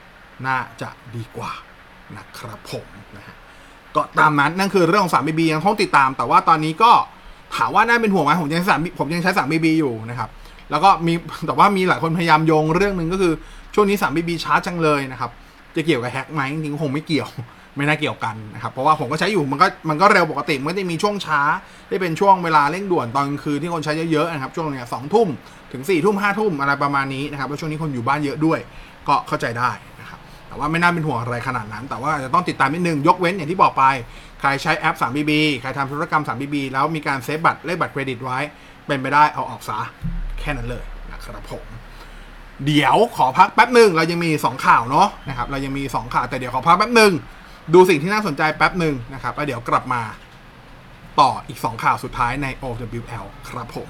น่าจะดีกว่านะครับผมนะฮะก็ตามนั้นนั่นคือเรื่องของสามบีบียังต้องติดตาม แต่ว่าตอนนี้ก็ถามว่าน่าเป็นห่วงไหมผมยังใช้สามผมยังใช้สามบีบีอยู่นะครับแล้วก็มีแต่ว่ามีหลายคนพยายามโยงเรื่องหนึ่งก็คือ ช่วงนี้สามบีบีช้าจังเลยนะครับ จะเกี่ยวกับแฮกไหมจริงๆคงไม่เกี่ยวไม่น่าเกี่ยวกันนะครับ เพราะว่าผมก็ใช้อยู่มันก็มันก็เร็วปกติมันจะมีช่วงช้าที่เป็นช่วงเวลาเร่งด่วนตอนกลางคืนที่คนใช้เยอะๆนะครับช่วงเนี้ยสองทุ่มถึงสี่ทุ่มห้าทุ่มอะไรประมาณนี้นะครับแล้วช่วงนี้คนอยู่บ้านเยอะด้วย ก็เข้าใจได้นะครับแต่ว่าไม่น่าเป็นห่วงอะไรขนาดนั้น แต่ว่าจะต้องติดตามนิดนึงยกเว้นอย่างที่บอกไป ใครใช้แอป 3BB ใครทำธุรกรรม 3BB แล้วมีการเซฟบัตรเลขบัตรเครดิตไว้ เป็นไปได้เอาออกซะแค่นั้นเลยนะครับผม เดี๋ยวขอพักแป๊บหนึ่งเรายังมี 2 ข่าวเนาะนะครับเรายังมี 2 ข่าวแต่เดี๋ยวขอพักแป๊บหนึ่งดูสิ่งที่น่าสนใจแป๊บหนึ่งนะครับแล้วเดี๋ยวกลับมาต่ออีก 2 ข่าวสุดท้ายใน OWL ครับผม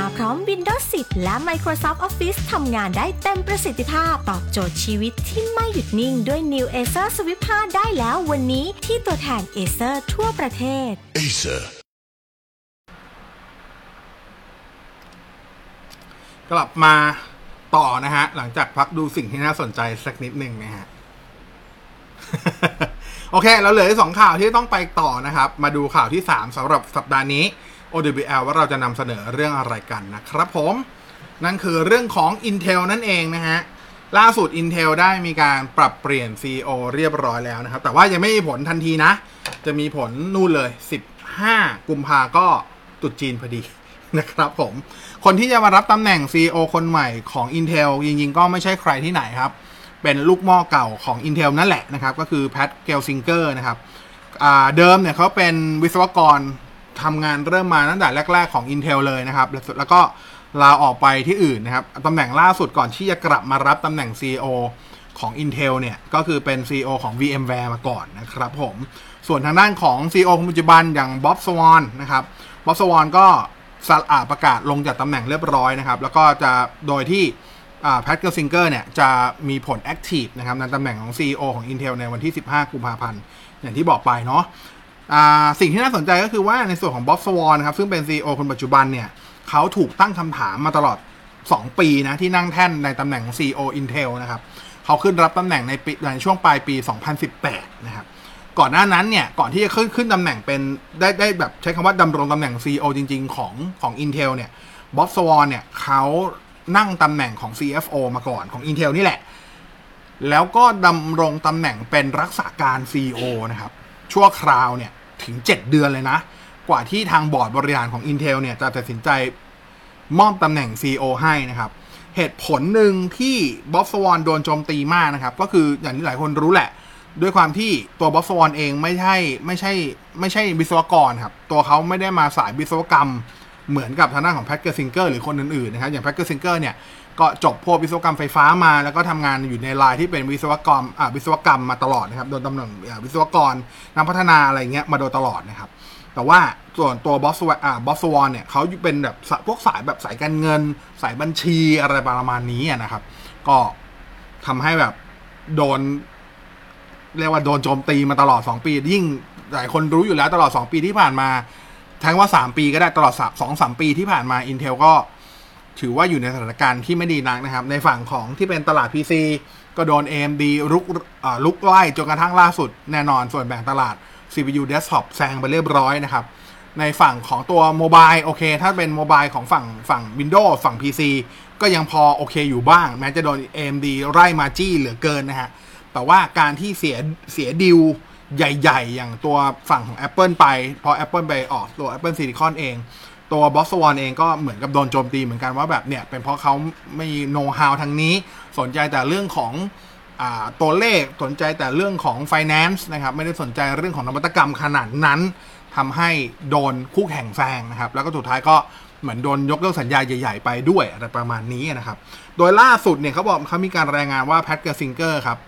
มาพร้อม Windows 10 และ Microsoft Office ทำงานได้เต็มประสิทธิภาพ ตอบโจทย์ชีวิตที่ไม่หยุดนิ่งด้วย New Acer Swift 5 ได้แล้ววันนี้ที่ตัวแทน Acer ทั่วประเทศ Acer กลับมาต่อนะฮะ หลังจากพักดูสิ่งที่น่าสนใจสักนิดหนึ่งนะฮะ โอเค เราเหลือสองข่าวที่ต้องไปต่อนะครับ มาดูข่าวที่3สำหรับสัปดาห์นี้ OWL ว่าเราจะนำเสนอเรื่องอะไรกันนะครับผม นั่นคือเรื่องของ Intel นั่นเองนะฮะ ล่าสุด Intel ได้มีการปรับเปลี่ยน CEO เรียบร้อยแล้วนะครับ แต่ว่ายังไม่มีผลทันทีนะ จะมีผลนู่นเลย 15 กุมภาก็ตุดจีนพอดีนะครับผม คนที่จะมารับตำแหน่ง CEO คนใหม่ของ Intel จริงๆ ก็ไม่ใช่ใครที่ไหนครับ เป็นลูกหม้อเก่าของ Intel นั่นแหละนะครับ ก็คือแพทเกลซิงเกอร์นะครับเดิมเนี่ยเขาเป็นวิศวกร ทำงานเริ่มมาตั้งแต่แรก ๆของ Intel เลยนะครับ แล้วก็ลาออกไปที่อื่นนะครับตำแหน่งล่าสุดก่อนที่จะกลับมารับตำแหน่ง CEO ของ Intel เนี่ย ก็คือเป็น CEO ของ VMware มาก่อนนะครับผม ส่วนทางด้านของ CEO ปัจจุบันอย่าง Bob Swan นะครับ Bob Swan ก็สอาประกาศลงจากตำแหน่งเรียบร้อยนะครับ แล้วก็จะโดยที่ Pat Gelsinger เนี่ย จะมีผล active นะครับในตำแหน่งของ CEO ของ Intel ในวันที่ 15 กุมภาพันธ์ อย่างที่บอกไปเนาะ สิ่งที่น่าสนใจก็คือว่าในส่วนของ Bob Swan ครับซึ่งเป็น CEO คนปัจจุบันเนี่ยเขาถูกตั้งคำถามมาตลอด 2 ปีนะที่นั่งแท่นในตำแหน่งของ CEO Intel นะครับเขาขึ้นรับตำแหน่งในปีในช่วงปลายปี 2018 นะครับก่อนหน้านั้นเนี่ยก่อนที่จะขึ้นขึ้นตำแหน่งเป็นได้ได้แบบใช้คำว่าดำรงตำแหน่ง CEO จริง ๆ ของของ Intel เนี่ยบ๊อบสวอนเนี่ยเขานั่งตำแหน่งของ CFO มาก่อนของ Intel นี่แหละ แล้วก็ดำรงตำแหน่งเป็นรักษาการ CEO นะครับชั่วคราวเนี่ย ถึง 7 เดือนเลยนะ กว่าที่ทางบอร์ดบริหารของ Intel เนี่ยจะตัดสินใจมอบตำแหน่ง CEO ให้นะครับ เหตุผลหนึ่งที่ Bob Swan โดนโจมตีมากนะครับ ก็คืออย่างที่หลายคนรู้แหละ ด้วยความที่ตัว Bob Swan เองไม่ใช่ไม่ใช่ไม่ใช่วิศวกรครับ ตัวเขาไม่ได้มาสายวิศวกรรมเหมือนกับทางด้านของ Pat Gelsinger หรือคนอื่นๆนะครับ อย่าง Pat Gelsinger เนี่ย ก็จบพวกวิศวกรรมไฟฟ้ามา แล้วก็ทำงานอยู่ในสายที่เป็นวิศวกรรมอ่าวิศวกรรมมาตลอดนะครับโดนตำแหน่งวิศวกรนักพัฒนาอะไรเงี้ยมาโดยตลอดนะครับ แต่ว่าส่วนตัวบอสวอ่าบอสวอนเนี่ยเขาเป็นแบบพวกสายแบบสายการเงิน สายบัญชีอะไรประมาณนี้นะครับ ก็ทำให้แบบโดน เรียกว่าโดนโจมตีมาตลอด 2 ปี ยิ่งหลายคนรู้อยู่แล้วตลอด 2 ปีที่ผ่านมา ทั้งว่า 3 ปีก็ได้ตลอดสองสามปีที่ผ่านมา Intel ก็ ถือว่าอยู่ในสถานการณ์ที่ไม่ดีนักนะครับ ในฝั่งของที่เป็นตลาด PC ก็โดน AMD ลุกลุกไล่จนกระทั่งล่าสุดแน่นอนส่วนแบ่งตลาด CPU Desktop แซงไปเรียบร้อยนะครับ ในฝั่งของตัวโมบายโอเค ถ้าเป็นโมบายของฝั่งฝั่ง Windows ฝั่ง PC ก็ยังพอโอเคอยู่บ้าง แม้จะโดน AMD ไล่มาจี้เหลือเกินนะฮะ แต่ว่าการที่เสียเสียดิวใหญ่ ๆ อย่างตัวฝั่งของ Apple ไป พอ Apple ไปออกตัว Apple Silicon เอง ตัวบอสวอนเองก็เหมือนกับโดนโจมตีเหมือนกันว่าแบบเนี่ย เป็นเพราะเขาไม่โน้ตฮาวทางนี้ สนใจแต่เรื่องของอตัวเลขสนใจแต่เรื่องของ finance นะครับ ไม่ได้สนใจเรื่องของนวัตกรรมขนาดนั้นทำให้โดนคู่แข่งแซงนะครับ แล้วก็สุดท้ายก็เหมือนโดนยกเลิกสัญญาใหญ่ ๆ ไปด้วยอะไรประมาณนี้นะครับ โดยล่าสุดเนี่ยเขาบอกเขามีการรายงานว่า Pat Gelsinger ครับ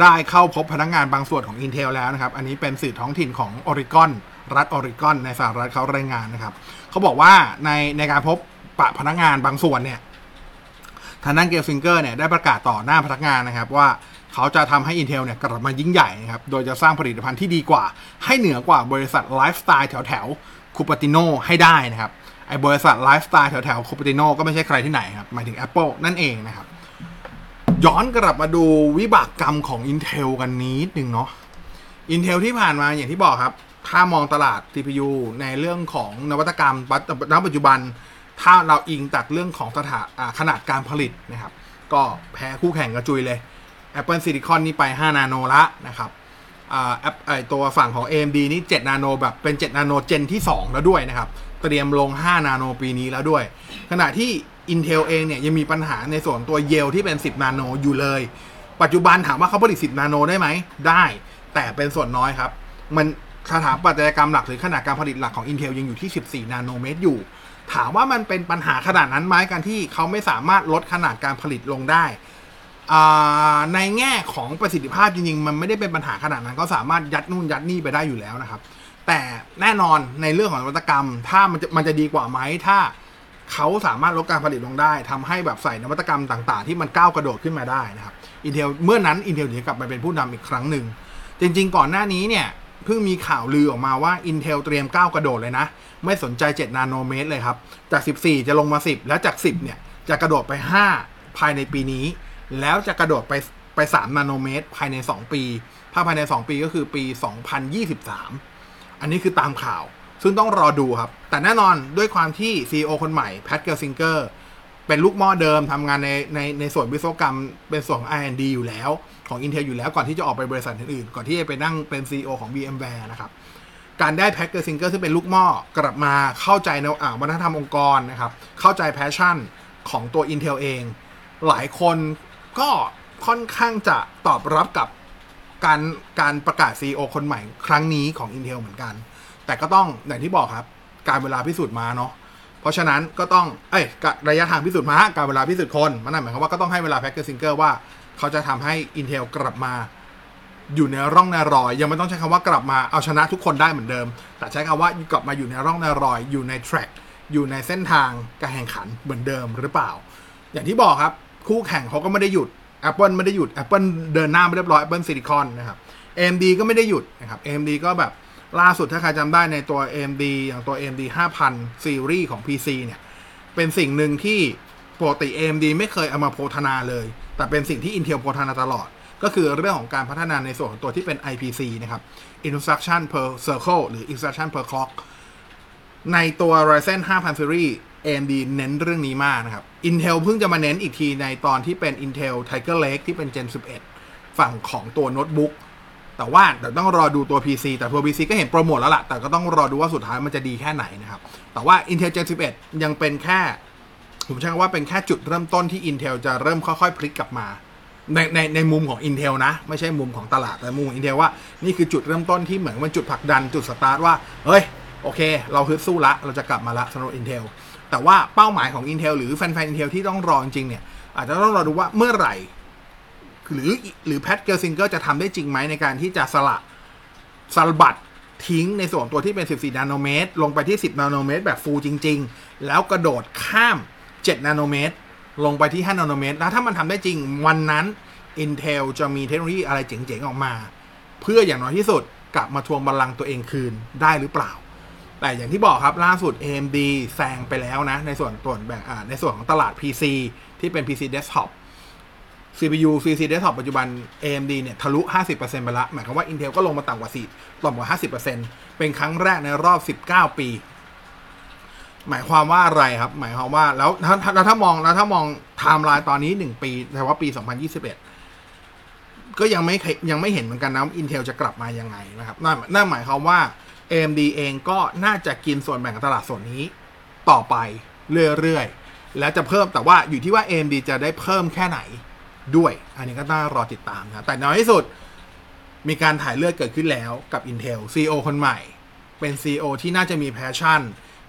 ได้เข้าพบพนักงานบางส่วนของ Intel แล้วนะครับ อันนี้เป็นสื่อท้องถิ่นของโอเรกอน รัฐโอเรกอนในสหรัฐเขารายงานนะครับเขาบอกว่าในในการพบปะพนักงานบางส่วนเนี่ยทางด้าน Gelsinger เนี่ยได้ประกาศต่อหน้าพนักงานนะครับว่าเขาจะทำให้ Intel เนี่ยกลับมายิ่งใหญ่นะครับโดยจะสร้างผลิตภัณฑ์ที่ดีกว่า ให้เหนือกว่าบริษัทไลฟ์สไตล์แถวแถวคูเปอร์ติโนให้ได้นะครับไอ้บริษัทไลฟ์สไตล์แถวแถวคูเปอร์ติโนก็ไม่ใช่ใครที่ไหนครับหมายถึง Apple นั่นเองนะครับย้อนกลับมาดูวิบากกรรมของ Intel กันนิดนึงเนาะ Intel ที่ผ่านมาอย่างที่บอกครับ ถ้ามองตลาด CPU ในเรื่องของนวัตกรรมณปัจจุบัน ถ้าเราอิงจากเรื่องของสถาขนาดการผลิตนะครับ ก็แพ้คู่แข่งกระจุยเลย Apple Silicon นี่ไป 5 นาโนละนะครับแอปไอตัวฝั่งของ AMD นี่ 7 นาโนแบบเป็น 7 นาโนเจนที่ 2 แล้วด้วยนะครับ เตรียมลง 5 นาโนปีนี้แล้วด้วย ขณะที่ Intel เองเนี่ยยังมีปัญหาในส่วนตัวเยลที่เป็น 10 นาโนอยู่เลย ปัจจุบันถามว่าเขาผลิต 10 นาโนได้ไหม ได้ แต่เป็นส่วนน้อยครับ มัน สถาปัตยกรรมหลักหรือขนาดการผลิตหลักของ Intel ยังอยู่ที่ 14 นาโนเมตรอยู่ ถามว่ามันเป็นปัญหาขนาดนั้นไหมการที่เขาไม่สามารถลดขนาดการผลิตลงได้ ในแง่ของประสิทธิภาพจริงๆ มันไม่ได้เป็นปัญหาขนาดนั้น ก็สามารถยัดนู่นยัดนี่ไปได้อยู่แล้วนะครับ แต่แน่นอนในเรื่องของนวัตกรรม ถ้ามันจะมันจะดีกว่าไหมถ้าเขาสามารถลดการผลิตลงได้ทำให้แบบใส่นวัตกรรมต่างๆ ที่มันก้าวกระโดดขึ้นมาได้นะครับ Intel เมื่อนั้น Intel ถึงจะกลับมาเป็นผู้นำอีกครั้งหนึ่งจริง ๆ ก่อนหน้านี้เนี่ย เพิ่งมีข่าวลือออกมาว่า Intel เตรียมก้าวกระโดดเลยนะ ไม่สนใจ 7 นาโนเมตรเลยครับ จาก 14 จะลงมา 10 แล้วจาก 10 เนี่ย จะกระโดดไป 5 ภายในปีนี้ แล้วจะกระโดดไปไป 3 นาโนเมตร ภายใน 2 ปีถ้าภายใน 2 ปีก็คือปี 2023 อันนี้คือตามข่าว ซึ่งต้องรอดูครับ แต่แน่นอนด้วยความที่ CEO คนใหม่ Pat Gelsingerเป็นลูกหม้อเดิมทำงานในในในส่วนวิศวกรรมเป็นส่วนของ R&D อยู่แล้ว ของ Intel อยู่แล้วก่อนที่จะออกไปบริษัทอื่นๆก่อนที่จะไปนั่งเป็น CEO ของ VMware นะครับการได้ Pat Gelsinger ซึ่งเป็นลูกหม้อกลับมาเข้าใจในอ่าวัฒนธรรมองค์กรนะครับเข้าใจ passion ของตัว Intel เอง หลายคนก็ค่อนข้างจะตอบรับกับการการประกาศ CEO คนใหม่ครั้งนี้ของ Intel เหมือนกัน แต่ก็ต้องอย่างที่บอกครับ การเวลาพิสูจน์มาเนาะเพราะฉะนั้นก็ต้องเอ้ยระยะทางพิสูจน์มาการเวลาพิสูจน์คนมันนั่นหมายความว่าก็ต้องให้เวลาแพ็กเกอร์ซิงเกอร์ว่า เขาจะทำให้ Intel กลับมาอยู่ในร่องในรอย ยังไม่ต้องใช้คำว่ากลับมาเอาชนะทุกคนได้เหมือนเดิม แต่ใช้คำว่ากลับมาอยู่ในร่องในรอย อยู่ใน track อยู่ในเส้นทางการแข่งขันเหมือนเดิมหรือเปล่า อย่างที่บอกครับ คู่แข่งเขาก็ไม่ได้หยุด Apple ไม่ได้หยุด Apple เดินหน้าไปเรียบร้อย Apple Silicon นะครับ AMD ก็ไม่ได้หยุดนะครับ AMD ก็แบบล่าสุดถ้าใครจำได้ในตัว AMD อย่างตัว AMD 5000ซีรีส์ของ PC เนี่ย เป็นสิ่งหนึ่งที่ ปกติ AMD ไม่เคยเอามาโพธนาเลย แต่เป็นสิ่งที่ Intel โพธนาตลอด ก็คือเรื่องของการพัฒนาในส่วนของตัวที่เป็น IPC นะครับ Instruction per Circle หรือ Instruction per Clock ในตัว Ryzen 5000 Series AMD เน้นเรื่องนี้มากนะครับ Intel เพิ่งจะมาเน้นอีกทีในตอนที่เป็น Intel Tiger Lake ที่เป็น Gen 11 ฝั่งของตัวโน้ตบุ๊ก แต่ว่าเดี๋ยวต้องรอดูตัว PC แต่ตัว PC ก็เห็นโปรโมทแล้วล่ะ แต่ก็ต้องรอดูว่าสุดท้ายมันจะดีแค่ไหนนะครับ แต่ว่า Intel Gen 11 ยังเป็นแค่ ผมใช้คำว่าเป็นแค่จุดเริ่มต้นที่ Intel จะเริ่มค่อยๆ พลิกกลับมา ในในในมุมของ Intel นะ ไม่ใช่มุมของตลาดแต่มุมของ Intel ว่านี่คือจุดเริ่มต้นที่เหมือนเป็นจุดผลักดันจุดสตาร์ทว่าเฮ้ยโอเค เราฮึดสู้ละเราจะกลับมาละสำหรับ Intel แต่ว่าเป้าหมายของ Intel หรือแฟนๆ Intel ที่ต้องรอจริงเนี่ยอาจจะต้องรอดูว่าเมื่อไหร่ หรือหรือ Pat Gelsinger จะทำได้จริงไหมในการที่จะสละสลัดทิ้งในส่วนตัวที่เป็น 14 นาโนเมตร ลงไปที่ 10 นาโนเมตรแบบ full จริง ๆ แล้วกระโดดข้าม 7 นาโนเมตร ลงไปที่ 5 นาโนเมตร แล้วถ้ามันทำได้จริงวันนั้น Intel จะมีเทคโนโลยีอะไรเจ๋งๆ ออกมา เพื่ออย่างน้อยที่สุดกลับมาทวงบัลลังก์ตัวเองคืนได้หรือเปล่า แต่อย่างที่บอกครับล่าสุด AMD แซงไปแล้วนะ ในส่วนตัวแบ่งอ่าในส่วนของตลาด PC ที่เป็น PC desktop CPU PC desktop ปัจจุบัน AMD เนี่ยทะลุ 50%ไปละ หมายความว่า Intel ก็ลงมาต่ำกว่า4ต่ำกว่า 50%เป็นครั้งแรกในรอบ 19 ปี หมายความว่าอะไรครับ หมายความว่าแล้วถ้าถ้าถ้ามองแล้วถ้ามองไทม์ไลน์ตอนนี้1ปีแต่ว่าปี2021ก็ยังไม่ยังไม่เห็นเหมือนกันนะว่า Intel จะกลับมายังไงนะครับนั่นนั่นหมายความว่า AMD เองก็น่าจะกินส่วนแบ่งตลาดส่วนนี้ต่อไปเรื่อยๆ และจะเพิ่มแต่ว่าอยู่ที่ว่า AMD จะได้เพิ่มแค่ไหนด้วย อันนี้ก็ต้องรอติดตามนะ แต่น้อยที่สุดมีการถ่ายเลือดเกิดขึ้นแล้วกับ Intel CEO คนใหม่ เป็น CEO ที่น่าจะมี passion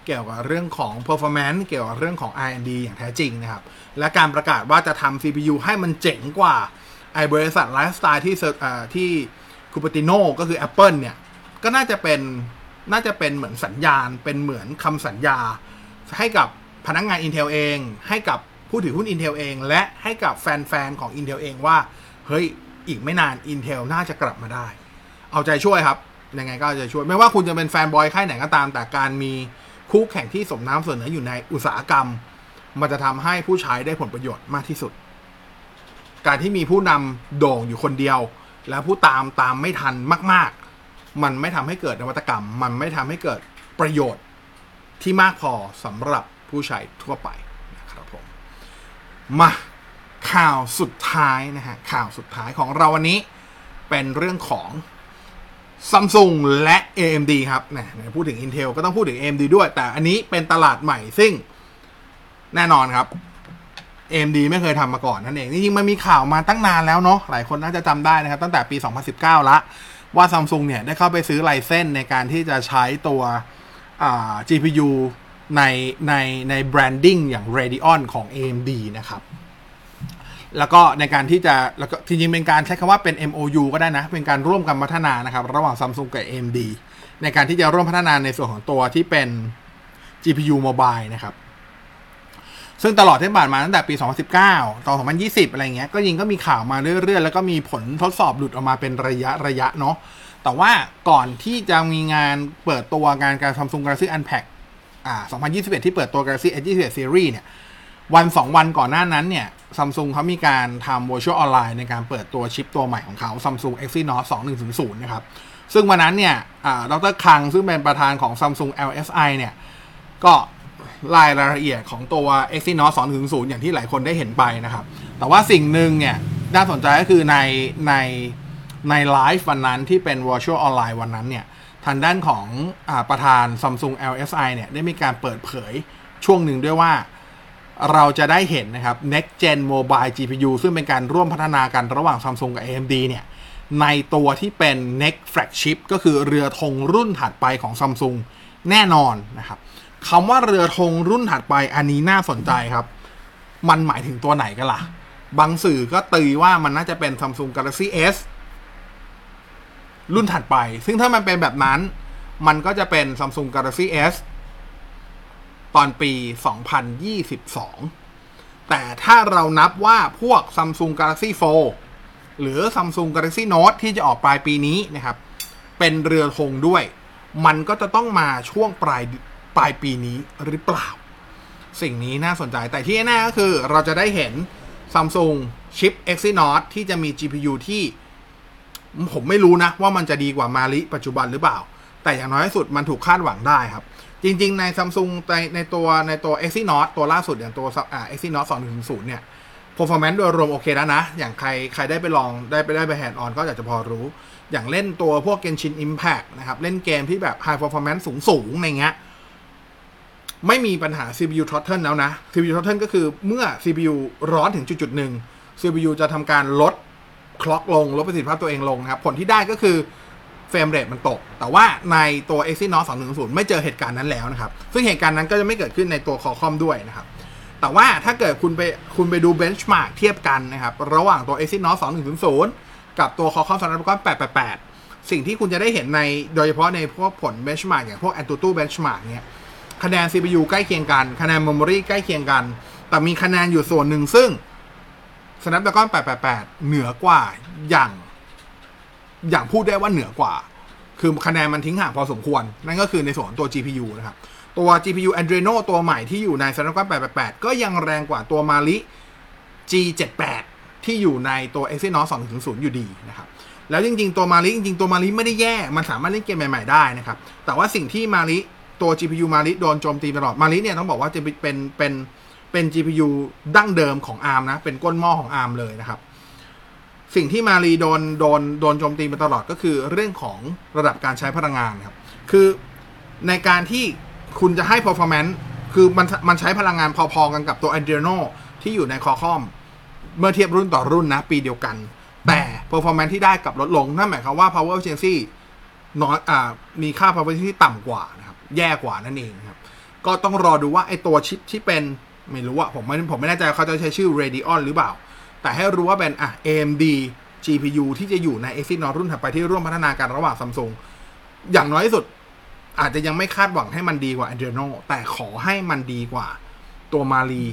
เกี่ยวกับเรื่องของ performance เกี่ยวกับเรื่องของ R&D อย่างแท้จริงนะครับ และการประกาศว่าจะทำ CPU ให้มันเจ๋งกว่าไอบริษัทไลฟ์สไตล์ที่ที่คูปติโนก็คือ Apple เนี่ย ก็น่าจะเป็นน่าจะเป็นเหมือนสัญญาณ เป็นเหมือนคำสัญญา ให้กับพนักงงาน Intel เอง ให้กับผู้ถือหุ้น Intel เอง และให้กับแฟน ๆ ของ Intel เองว่า เฮ้ย อีกไม่นาน Intel น่าจะกลับมาได้ เอาใจช่วยครับ ยังไงก็จะช่วย ไม่ว่าคุณจะเป็นแฟนบอยค่ายไหนก็ตาม แต่การมี คู่แข่งที่สมน้ำสมเนื้ออยู่ในอุตสาหกรรม มันจะทำให้ผู้ใช้ได้ผลประโยชน์มากที่สุด การที่มีผู้นำโด่งอยู่คนเดียว แล้วผู้ตามตามไม่ทันมาก ๆ มันไม่ทำให้เกิดนวัตกรรม มันไม่ทำให้เกิดประโยชน์ที่มากพอสำหรับผู้ใช้ทั่วไปนะครับผมมาข่าวสุดท้ายนะฮะข่าวสุดท้ายของเราวันนี้เป็นเรื่องของ Samsung และ AMD ครับนะพูดถึง Intel ก็ต้องพูดถึง AMD ด้วย แต่อันนี้เป็นตลาดใหม่ซึ่งแน่นอนครับ AMD ไม่เคยทำมาก่อนนั่นเองจริงๆมันมีข่าวมาตั้งนานแล้วเนาะหลายคนน่าจะจำได้นะครับ ตั้งแต่ปี 2019 ละ ว่า Samsung เนี่ย ได้เข้าไปซื้อไลเซนในการที่จะใช้ตัว GPU ในในในแบรนดิ้งอย่าง Radeon ของ AMD นะครับ แล้วก็ในการที่จะแล้วก็จริงๆเป็นการใช้คำว่าเป็น MOU ก็ได้นะ เป็นการร่วมกันพัฒนานะครับ ระหว่าง Samsung กับ AMD ในการที่จะร่วมพัฒนาในส่วนของตัวที่เป็น GPU Mobile นะครับ ซึ่งตลอดที่ผ่านมาตั้งแต่ปี 2019ต่อ2020 อะไรเงี้ย ก็ยิงก็มีข่าวมาเรื่อยๆ แล้วก็มีผลทดสอบหลุดออกมาเป็นระยะระยะเนาะ แต่ว่าก่อนที่จะมีงานเปิดตัวงานการ Samsung Galaxy Unpacked อ่า 2021 ที่เปิดตัว Galaxy S21 Series เนี่ย วัน 2 วันก่อนหน้านั้นเนี่ยซัมซุงเขามีการทำ virtual online ในการเปิดตัวชิปตัวใหม่ของเขา Samsung Exynos 2100 นะครับ ซึ่งวันนั้นเนี่ยดรคังซึ่งเป็นประธานของ Samsung LSI เนี่ยก็รายรายละเอียดของตัว Exynos 2.0อย่างที่หลายคนได้เห็นไปนะครับ แต่ว่าสิ่งหนึ่งเนี่ยน่าสนใจก็คือในในในไลฟ์วันนั้นที่เป็น virtual online วันนั้นเนี่ยทางด้านของอประธาน Samsung LSI เนี่ยได้มีการเปิดเผยช่วงหนึ่งด้วยว่า เราจะได้เห็นนะครับ next gen mobile GPU ซึ่งเป็นการร่วมพัฒนากันระหว่าง Samsung กับ AMD เนี่ยในตัวที่เป็น next flagship ก็คือเรือธงรุ่นถัดไปของ Samsung แน่นอนนะครับคำว่าเรือธงรุ่นถัดไปอันนี้น่าสนใจครับ มันหมายถึงตัวไหนกันล่ะ บางสื่อก็ตีว่ามันน่าจะเป็น Samsung Galaxy S รุ่นถัดไป ซึ่งถ้ามันเป็นแบบนั้น มันก็จะเป็น Samsung Galaxy S ตอนปี 2022 แต่ถ้าเรานับว่าพวก Samsung Galaxy Fold หรือ Samsung Galaxy Note ที่จะออกปลายปีนี้นะครับ เป็นเรือธงด้วย มันก็จะต้องมาช่วงปลายปลายปีนี้หรือเปล่า สิ่งนี้น่าสนใจแต่ที่แน่ก็คือเราจะได้เห็น Samsung ชิป Exynos ที่จะมี GPU ที่ผมไม่รู้นะว่ามันจะดีกว่ามาลิปัจจุบันหรือเปล่า แต่อย่างน้อยที่สุดมันถูกคาดหวังได้ครับ จริง ๆ ในซัมซุงในในตัวในตัว Exynos ตัวล่าสุดอย่างตัวอ่า Exynos 2100 เนี่ย performance โดยรวมโอเคแล้วนะ อย่างใครใครได้ไปลองได้ไปได้ไป hands-on ก็อยากจะพอรู้ อย่างเล่นตัวพวก Genshin Impact นะครับ เล่นเกมที่แบบ high performance สูงสูงในเงี้ยไม่มีปัญหา CPU throttle แล้วนะ CPU throttle ก็คือเมื่อ CPU ร้อนถึงจุดจุดหนึ่ง CPU จะทำการลด clock ลง ลดประสิทธิภาพตัวเองลงนะครับ ผลที่ได้ก็คือ frame rate มันตก แต่ว่าในตัว Exynos 2100 ไม่เจอเหตุการณ์นั้นแล้วนะครับ ซึ่งเหตุการณ์นั้นก็จะไม่เกิดขึ้นในตัว Qualcomm ด้วยนะครับ แต่ว่าถ้าเกิดคุณไปคุณไปดู benchmark เทียบกันนะครับ ระหว่างตัว Exynos 2100 กับตัว Qualcomm Snapdragon 888 สิ่งที่คุณจะได้เห็นในโดยเฉพาะในพวกผล benchmark อย่างพวก Antutu Benchmark เนี่ยคะแนน CPU ใกล้เคียงกัน คะแนน Memory ใกล้เคียงกัน แต่มีคะแนนอยู่ส่วนหนึ่งซึ่ง Snapdragon 888 เหนือกว่าอย่าง อย่างพูดได้ว่าเหนือกว่า คือคะแนนมันทิ้งห่างพอสมควร นั่นก็คือในส่วนตัว GPU นะครับ ตัว GPU Adreno ตัวใหม่ที่อยู่ใน Snapdragon 888 ก็ยังแรงกว่าตัว Mali G78 ที่อยู่ในตัว Exynos 200 อยู่ดีนะครับ แล้วจริงๆ ตัว Mali จริงๆ ตัว Mali ไม่ได้แย่ มันสามารถเล่นเกมใหม่ๆ ได้นะครับ แต่ว่าสิ่งที่ Mali ตัว GPU Mali โดนโจมตีตลอด Mali เนี่ยต้องบอกว่าจะเป็นเป็นเป็น GPU ดั้งเดิมของ ARM นะ เป็นก้นหม้อของ ARM เลยนะครับ สิ่งที่มารีโดนโดนโดนโจมตีมาตลอดก็คือเรื่องของระดับการใช้พลังงานครับ คือในการที่คุณจะให้ performance คือมันมันใช้พลังงานพอๆกันกับตัว Adreno ที่อยู่ในคอคอม เมื่อเทียบรุ่นต่อรุ่นนะ ปีเดียวกัน แต่ performance ที่ได้กับลดลง นั่นหมายความว่า power efficiency น้อยอ่ามีค่า power efficiency ต่ำกว่านะครับ แย่กว่านั่นเองครับ ก็ต้องรอดูว่าไอตัวชิปที่เป็น ไม่รู้อะผมไม่ผมไม่แน่ใจเขาจะใช้ชื่อ Radeon หรือเปล่า แต่ให้รู้ว่าเป็นอะ AMD GPU ที่จะอยู่ใน Exynos รุ่นถัดไปที่ร่วมพัฒนาการระหว่างซัมซุงอย่างน้อยที่สุด อาจจะยังไม่คาดหวังให้มันดีกว่า Adreno แต่ขอให้มันดีกว่าตัวมารี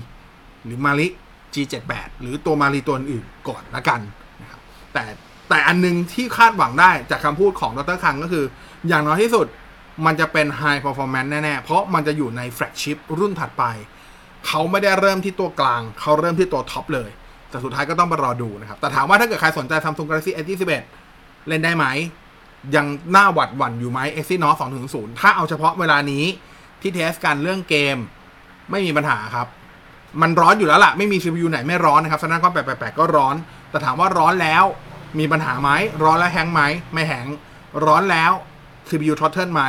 หรือมาริ G78 หรือตัวมารีตัวอื่นก่อนละกันนะครับแต่แต่อันนึงที่คาดหวังได้จากคำพูดของดรคังก็คือ อย่างน้อยที่สุดมันจะเป็น High Performance แน่ ๆ เพราะมันจะอยู่ในแฟลกชิพรุ่นถัดไป เขาไม่ได้เริ่มที่ตัวกลาง เขาเริ่มที่ตัวท็อปเลย แต่สุดท้ายก็ต้องไปรอดูนะครับ แต่ถามว่าถ้าเกิดใครสนใจ Samsung Galaxy S21 เล่นได้ไหม ยังหน้าหวัดหวั่นอยู่ไหม Exynos 2.0 ถ้าเอาเฉพาะเวลานี้ที่เทสกันเรื่องเกมไม่มีปัญหาครับ มันร้อนอยู่แล้วล่ะ ไม่มี CPU ไหนไม่ร้อนนะครับ Snapdragon 888 ก็ร้อน แต่ถามว่าร้อนแล้วมีปัญหาไหม ร้อนแล้วแฮงไหม ไม่แฮงร้อนแล้ว CPU throttle ไหม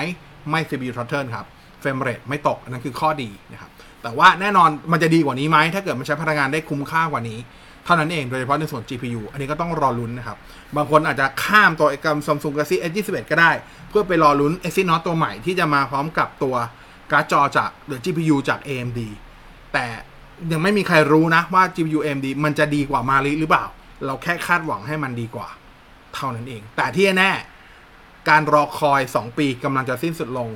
ไม่ CPU throttle ครับ เฟรมเรทไม่ตกนนั้นคือข้อดีนะครับ แต่ว่าแน่นอนมันจะดีกว่านี้ไหม ถ้าเกิดมันใช้พลังงานได้คุ้มค่ากว่านี้ ท่านั้นเองโดยเฉพาะในส่วน GPU อันนี้ก็ต้องรอลุ้นนะครับ บางคนอาจจะข้ามตัวไอ้กัม Samsung Galaxy S21 ก็ได้ เพื่อไปรอลุ้น Exynos ตัวใหม่ที่จะมาพร้อมกับตัวการ์ดจอจากหรือ GPU จาก AMD แต่ยังไม่มีใครรู้นะว่า GPU AMD มันจะดีกว่ามาริหรือเปล่า เราแค่คาดหวังให้มันดีกว่า เท่านั้นเอง แต่ที่แน่การรอคอย 2 ปีกำลังจะสิ้นสุดลง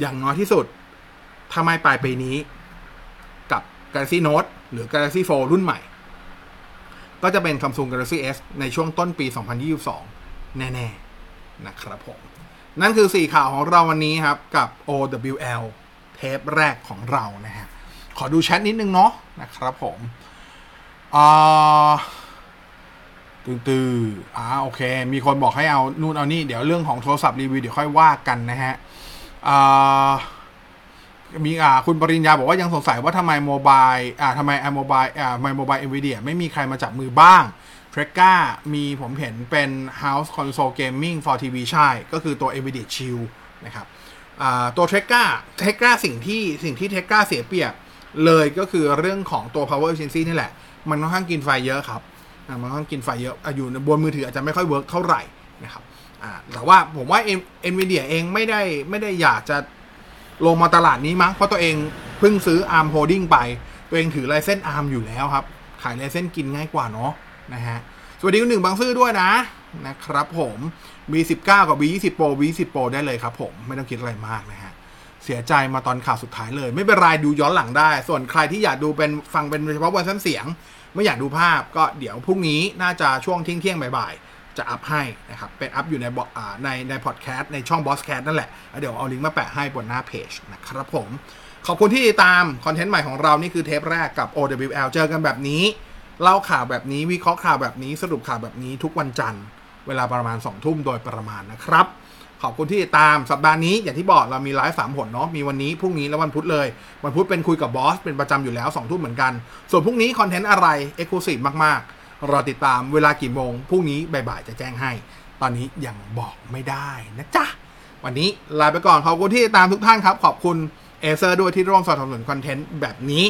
อย่างน้อยที่สุดถ้าไม่ปลายปีนี้ กับ Galaxy Note หรือ Galaxy Fold รุ่นใหม่ ก็จะเป็น Samsung Galaxy S ในช่วงต้นปี 2022 แน่ๆ นะครับผม นั่นคือ 4 ข่าวของเราวันนี้ครับ กับ OWL เทปแรกของเรานะฮะ ขอดูแชทนิดนึงเนาะนะครับผมอ่าตื่นตื่นอ่าโอเค มีคนบอกให้เอา นู่นเอานี่ เดี๋ยวเรื่องของโทรศัพท์รีวิวเดี๋ยวค่อยว่ากันนะฮะอ่า มีอ่าคุณปริญญาบอกว่ายังสงสัยว่าทำไมโมบายอ่าทำไมไอโมบายอ่าไมโมบายเอ็นวีเดียไม่มีใครมาจับมือบ้างเทรก a ามีผมเห็นเป็น House Console Gaming for TV ใช่ ก็คือตัว NVIDIA Shield นะครับตัวเทรก a าเทรก a าสิ่งที่สิ่งที่เทรก a าเสียเปรียบเลยก็คือเรื่องของตัว power efficiency นี่แหละ มันค่อนข้างกินไฟเยอะครับ มันค่อนข้างกินไฟเยอะอยู่บนมือถืออาจจะไม่ค่อย work เท่าไหร่นะครับแต่ว่าผมว่า NVIDIA เองไม่ได้ไม่ได้อยากจะ ลงมาตลาดนี้มั้งเพราะตัวเองเพิ่งซื้อ ARM Holding ไป ตัวเองถือ license ARM อยู่แล้วครับ ขาย license กินง่ายกว่าเนาะนะฮะสวัสดีคุณหนึ่งบางซื่อด้วยนะนะครับผม B19 กับ B20 Pro B20 Pro ได้เลยครับผมไม่ต้องคิดอะไรมากนะฮะเสียใจมาตอนข่าวสุดท้ายเลย ไม่เป็นไรดูย้อนหลังได้ ส่วนใครที่อยากดูเป็นฟังเป็นเฉพาะเวอร์ชันเสียง ไม่อยากดูภาพก็เดี๋ยวพรุ่งนี้น่าจะช่วงเที่ยงเที่ยงบ่ายๆ จะอัพให้นะครับเป็นอัพอยู่ในบอ่าในในพอดแคสต์ในช่อง Boss Cat นั่นแหละ เดี๋ยวเอาลิงก์มาแปะให้บนหน้าเพจนะครับผม ขอบคุณที่ติดตาม คอนเทนต์ใหม่ของเรา นี่คือเทปแรกกับ OWL เจอกันแบบนี้ เล่าข่าวแบบนี้ วิเคราะห์ข่าวแบบนี้ สรุปข่าวแบบนี้ทุกวันจันทร์ เวลาประมาณ 2 ทุ่มโดยประมาณนะครับ ขอบคุณที่ติดตามสัปดาห์นี้อย่างที่บอกเรามีไลฟ์สามหนเนาะมีวันนี้พรุ่งนี้และวันพุธเลย วันพุธเป็นคุยกับบอสเป็นประจำอยู่แล้วสองทุ่มเหมือนกัน ส่วนพรุ่งนี้คอนเทนต์อะไร exclusive มากๆ รอติดตามเวลากี่โมงพรุ่งนี้บ่ายๆจะแจ้งให้ ตอนนี้ยังบอกไม่ได้นะจ๊ะ วันนี้ลาไปก่อนขอบคุณที่ติดตามทุกท่านครับ ขอบคุณเอเซอร์ด้วยที่ร่วมสนับสนุนคอนเทนต์แบบนี้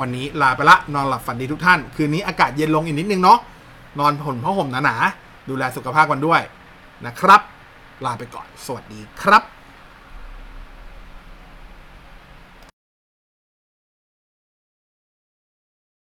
วันนี้ลาไปละนอนหลับฝันดีทุกท่าน คืนนี้อากาศเย็นลงอีกนิดนึงเนาะนอนห่มผ้าห่มหนาๆดูแลสุขภาพกันด้วยนะครับ ลาไปก่อน สวัสดีครับ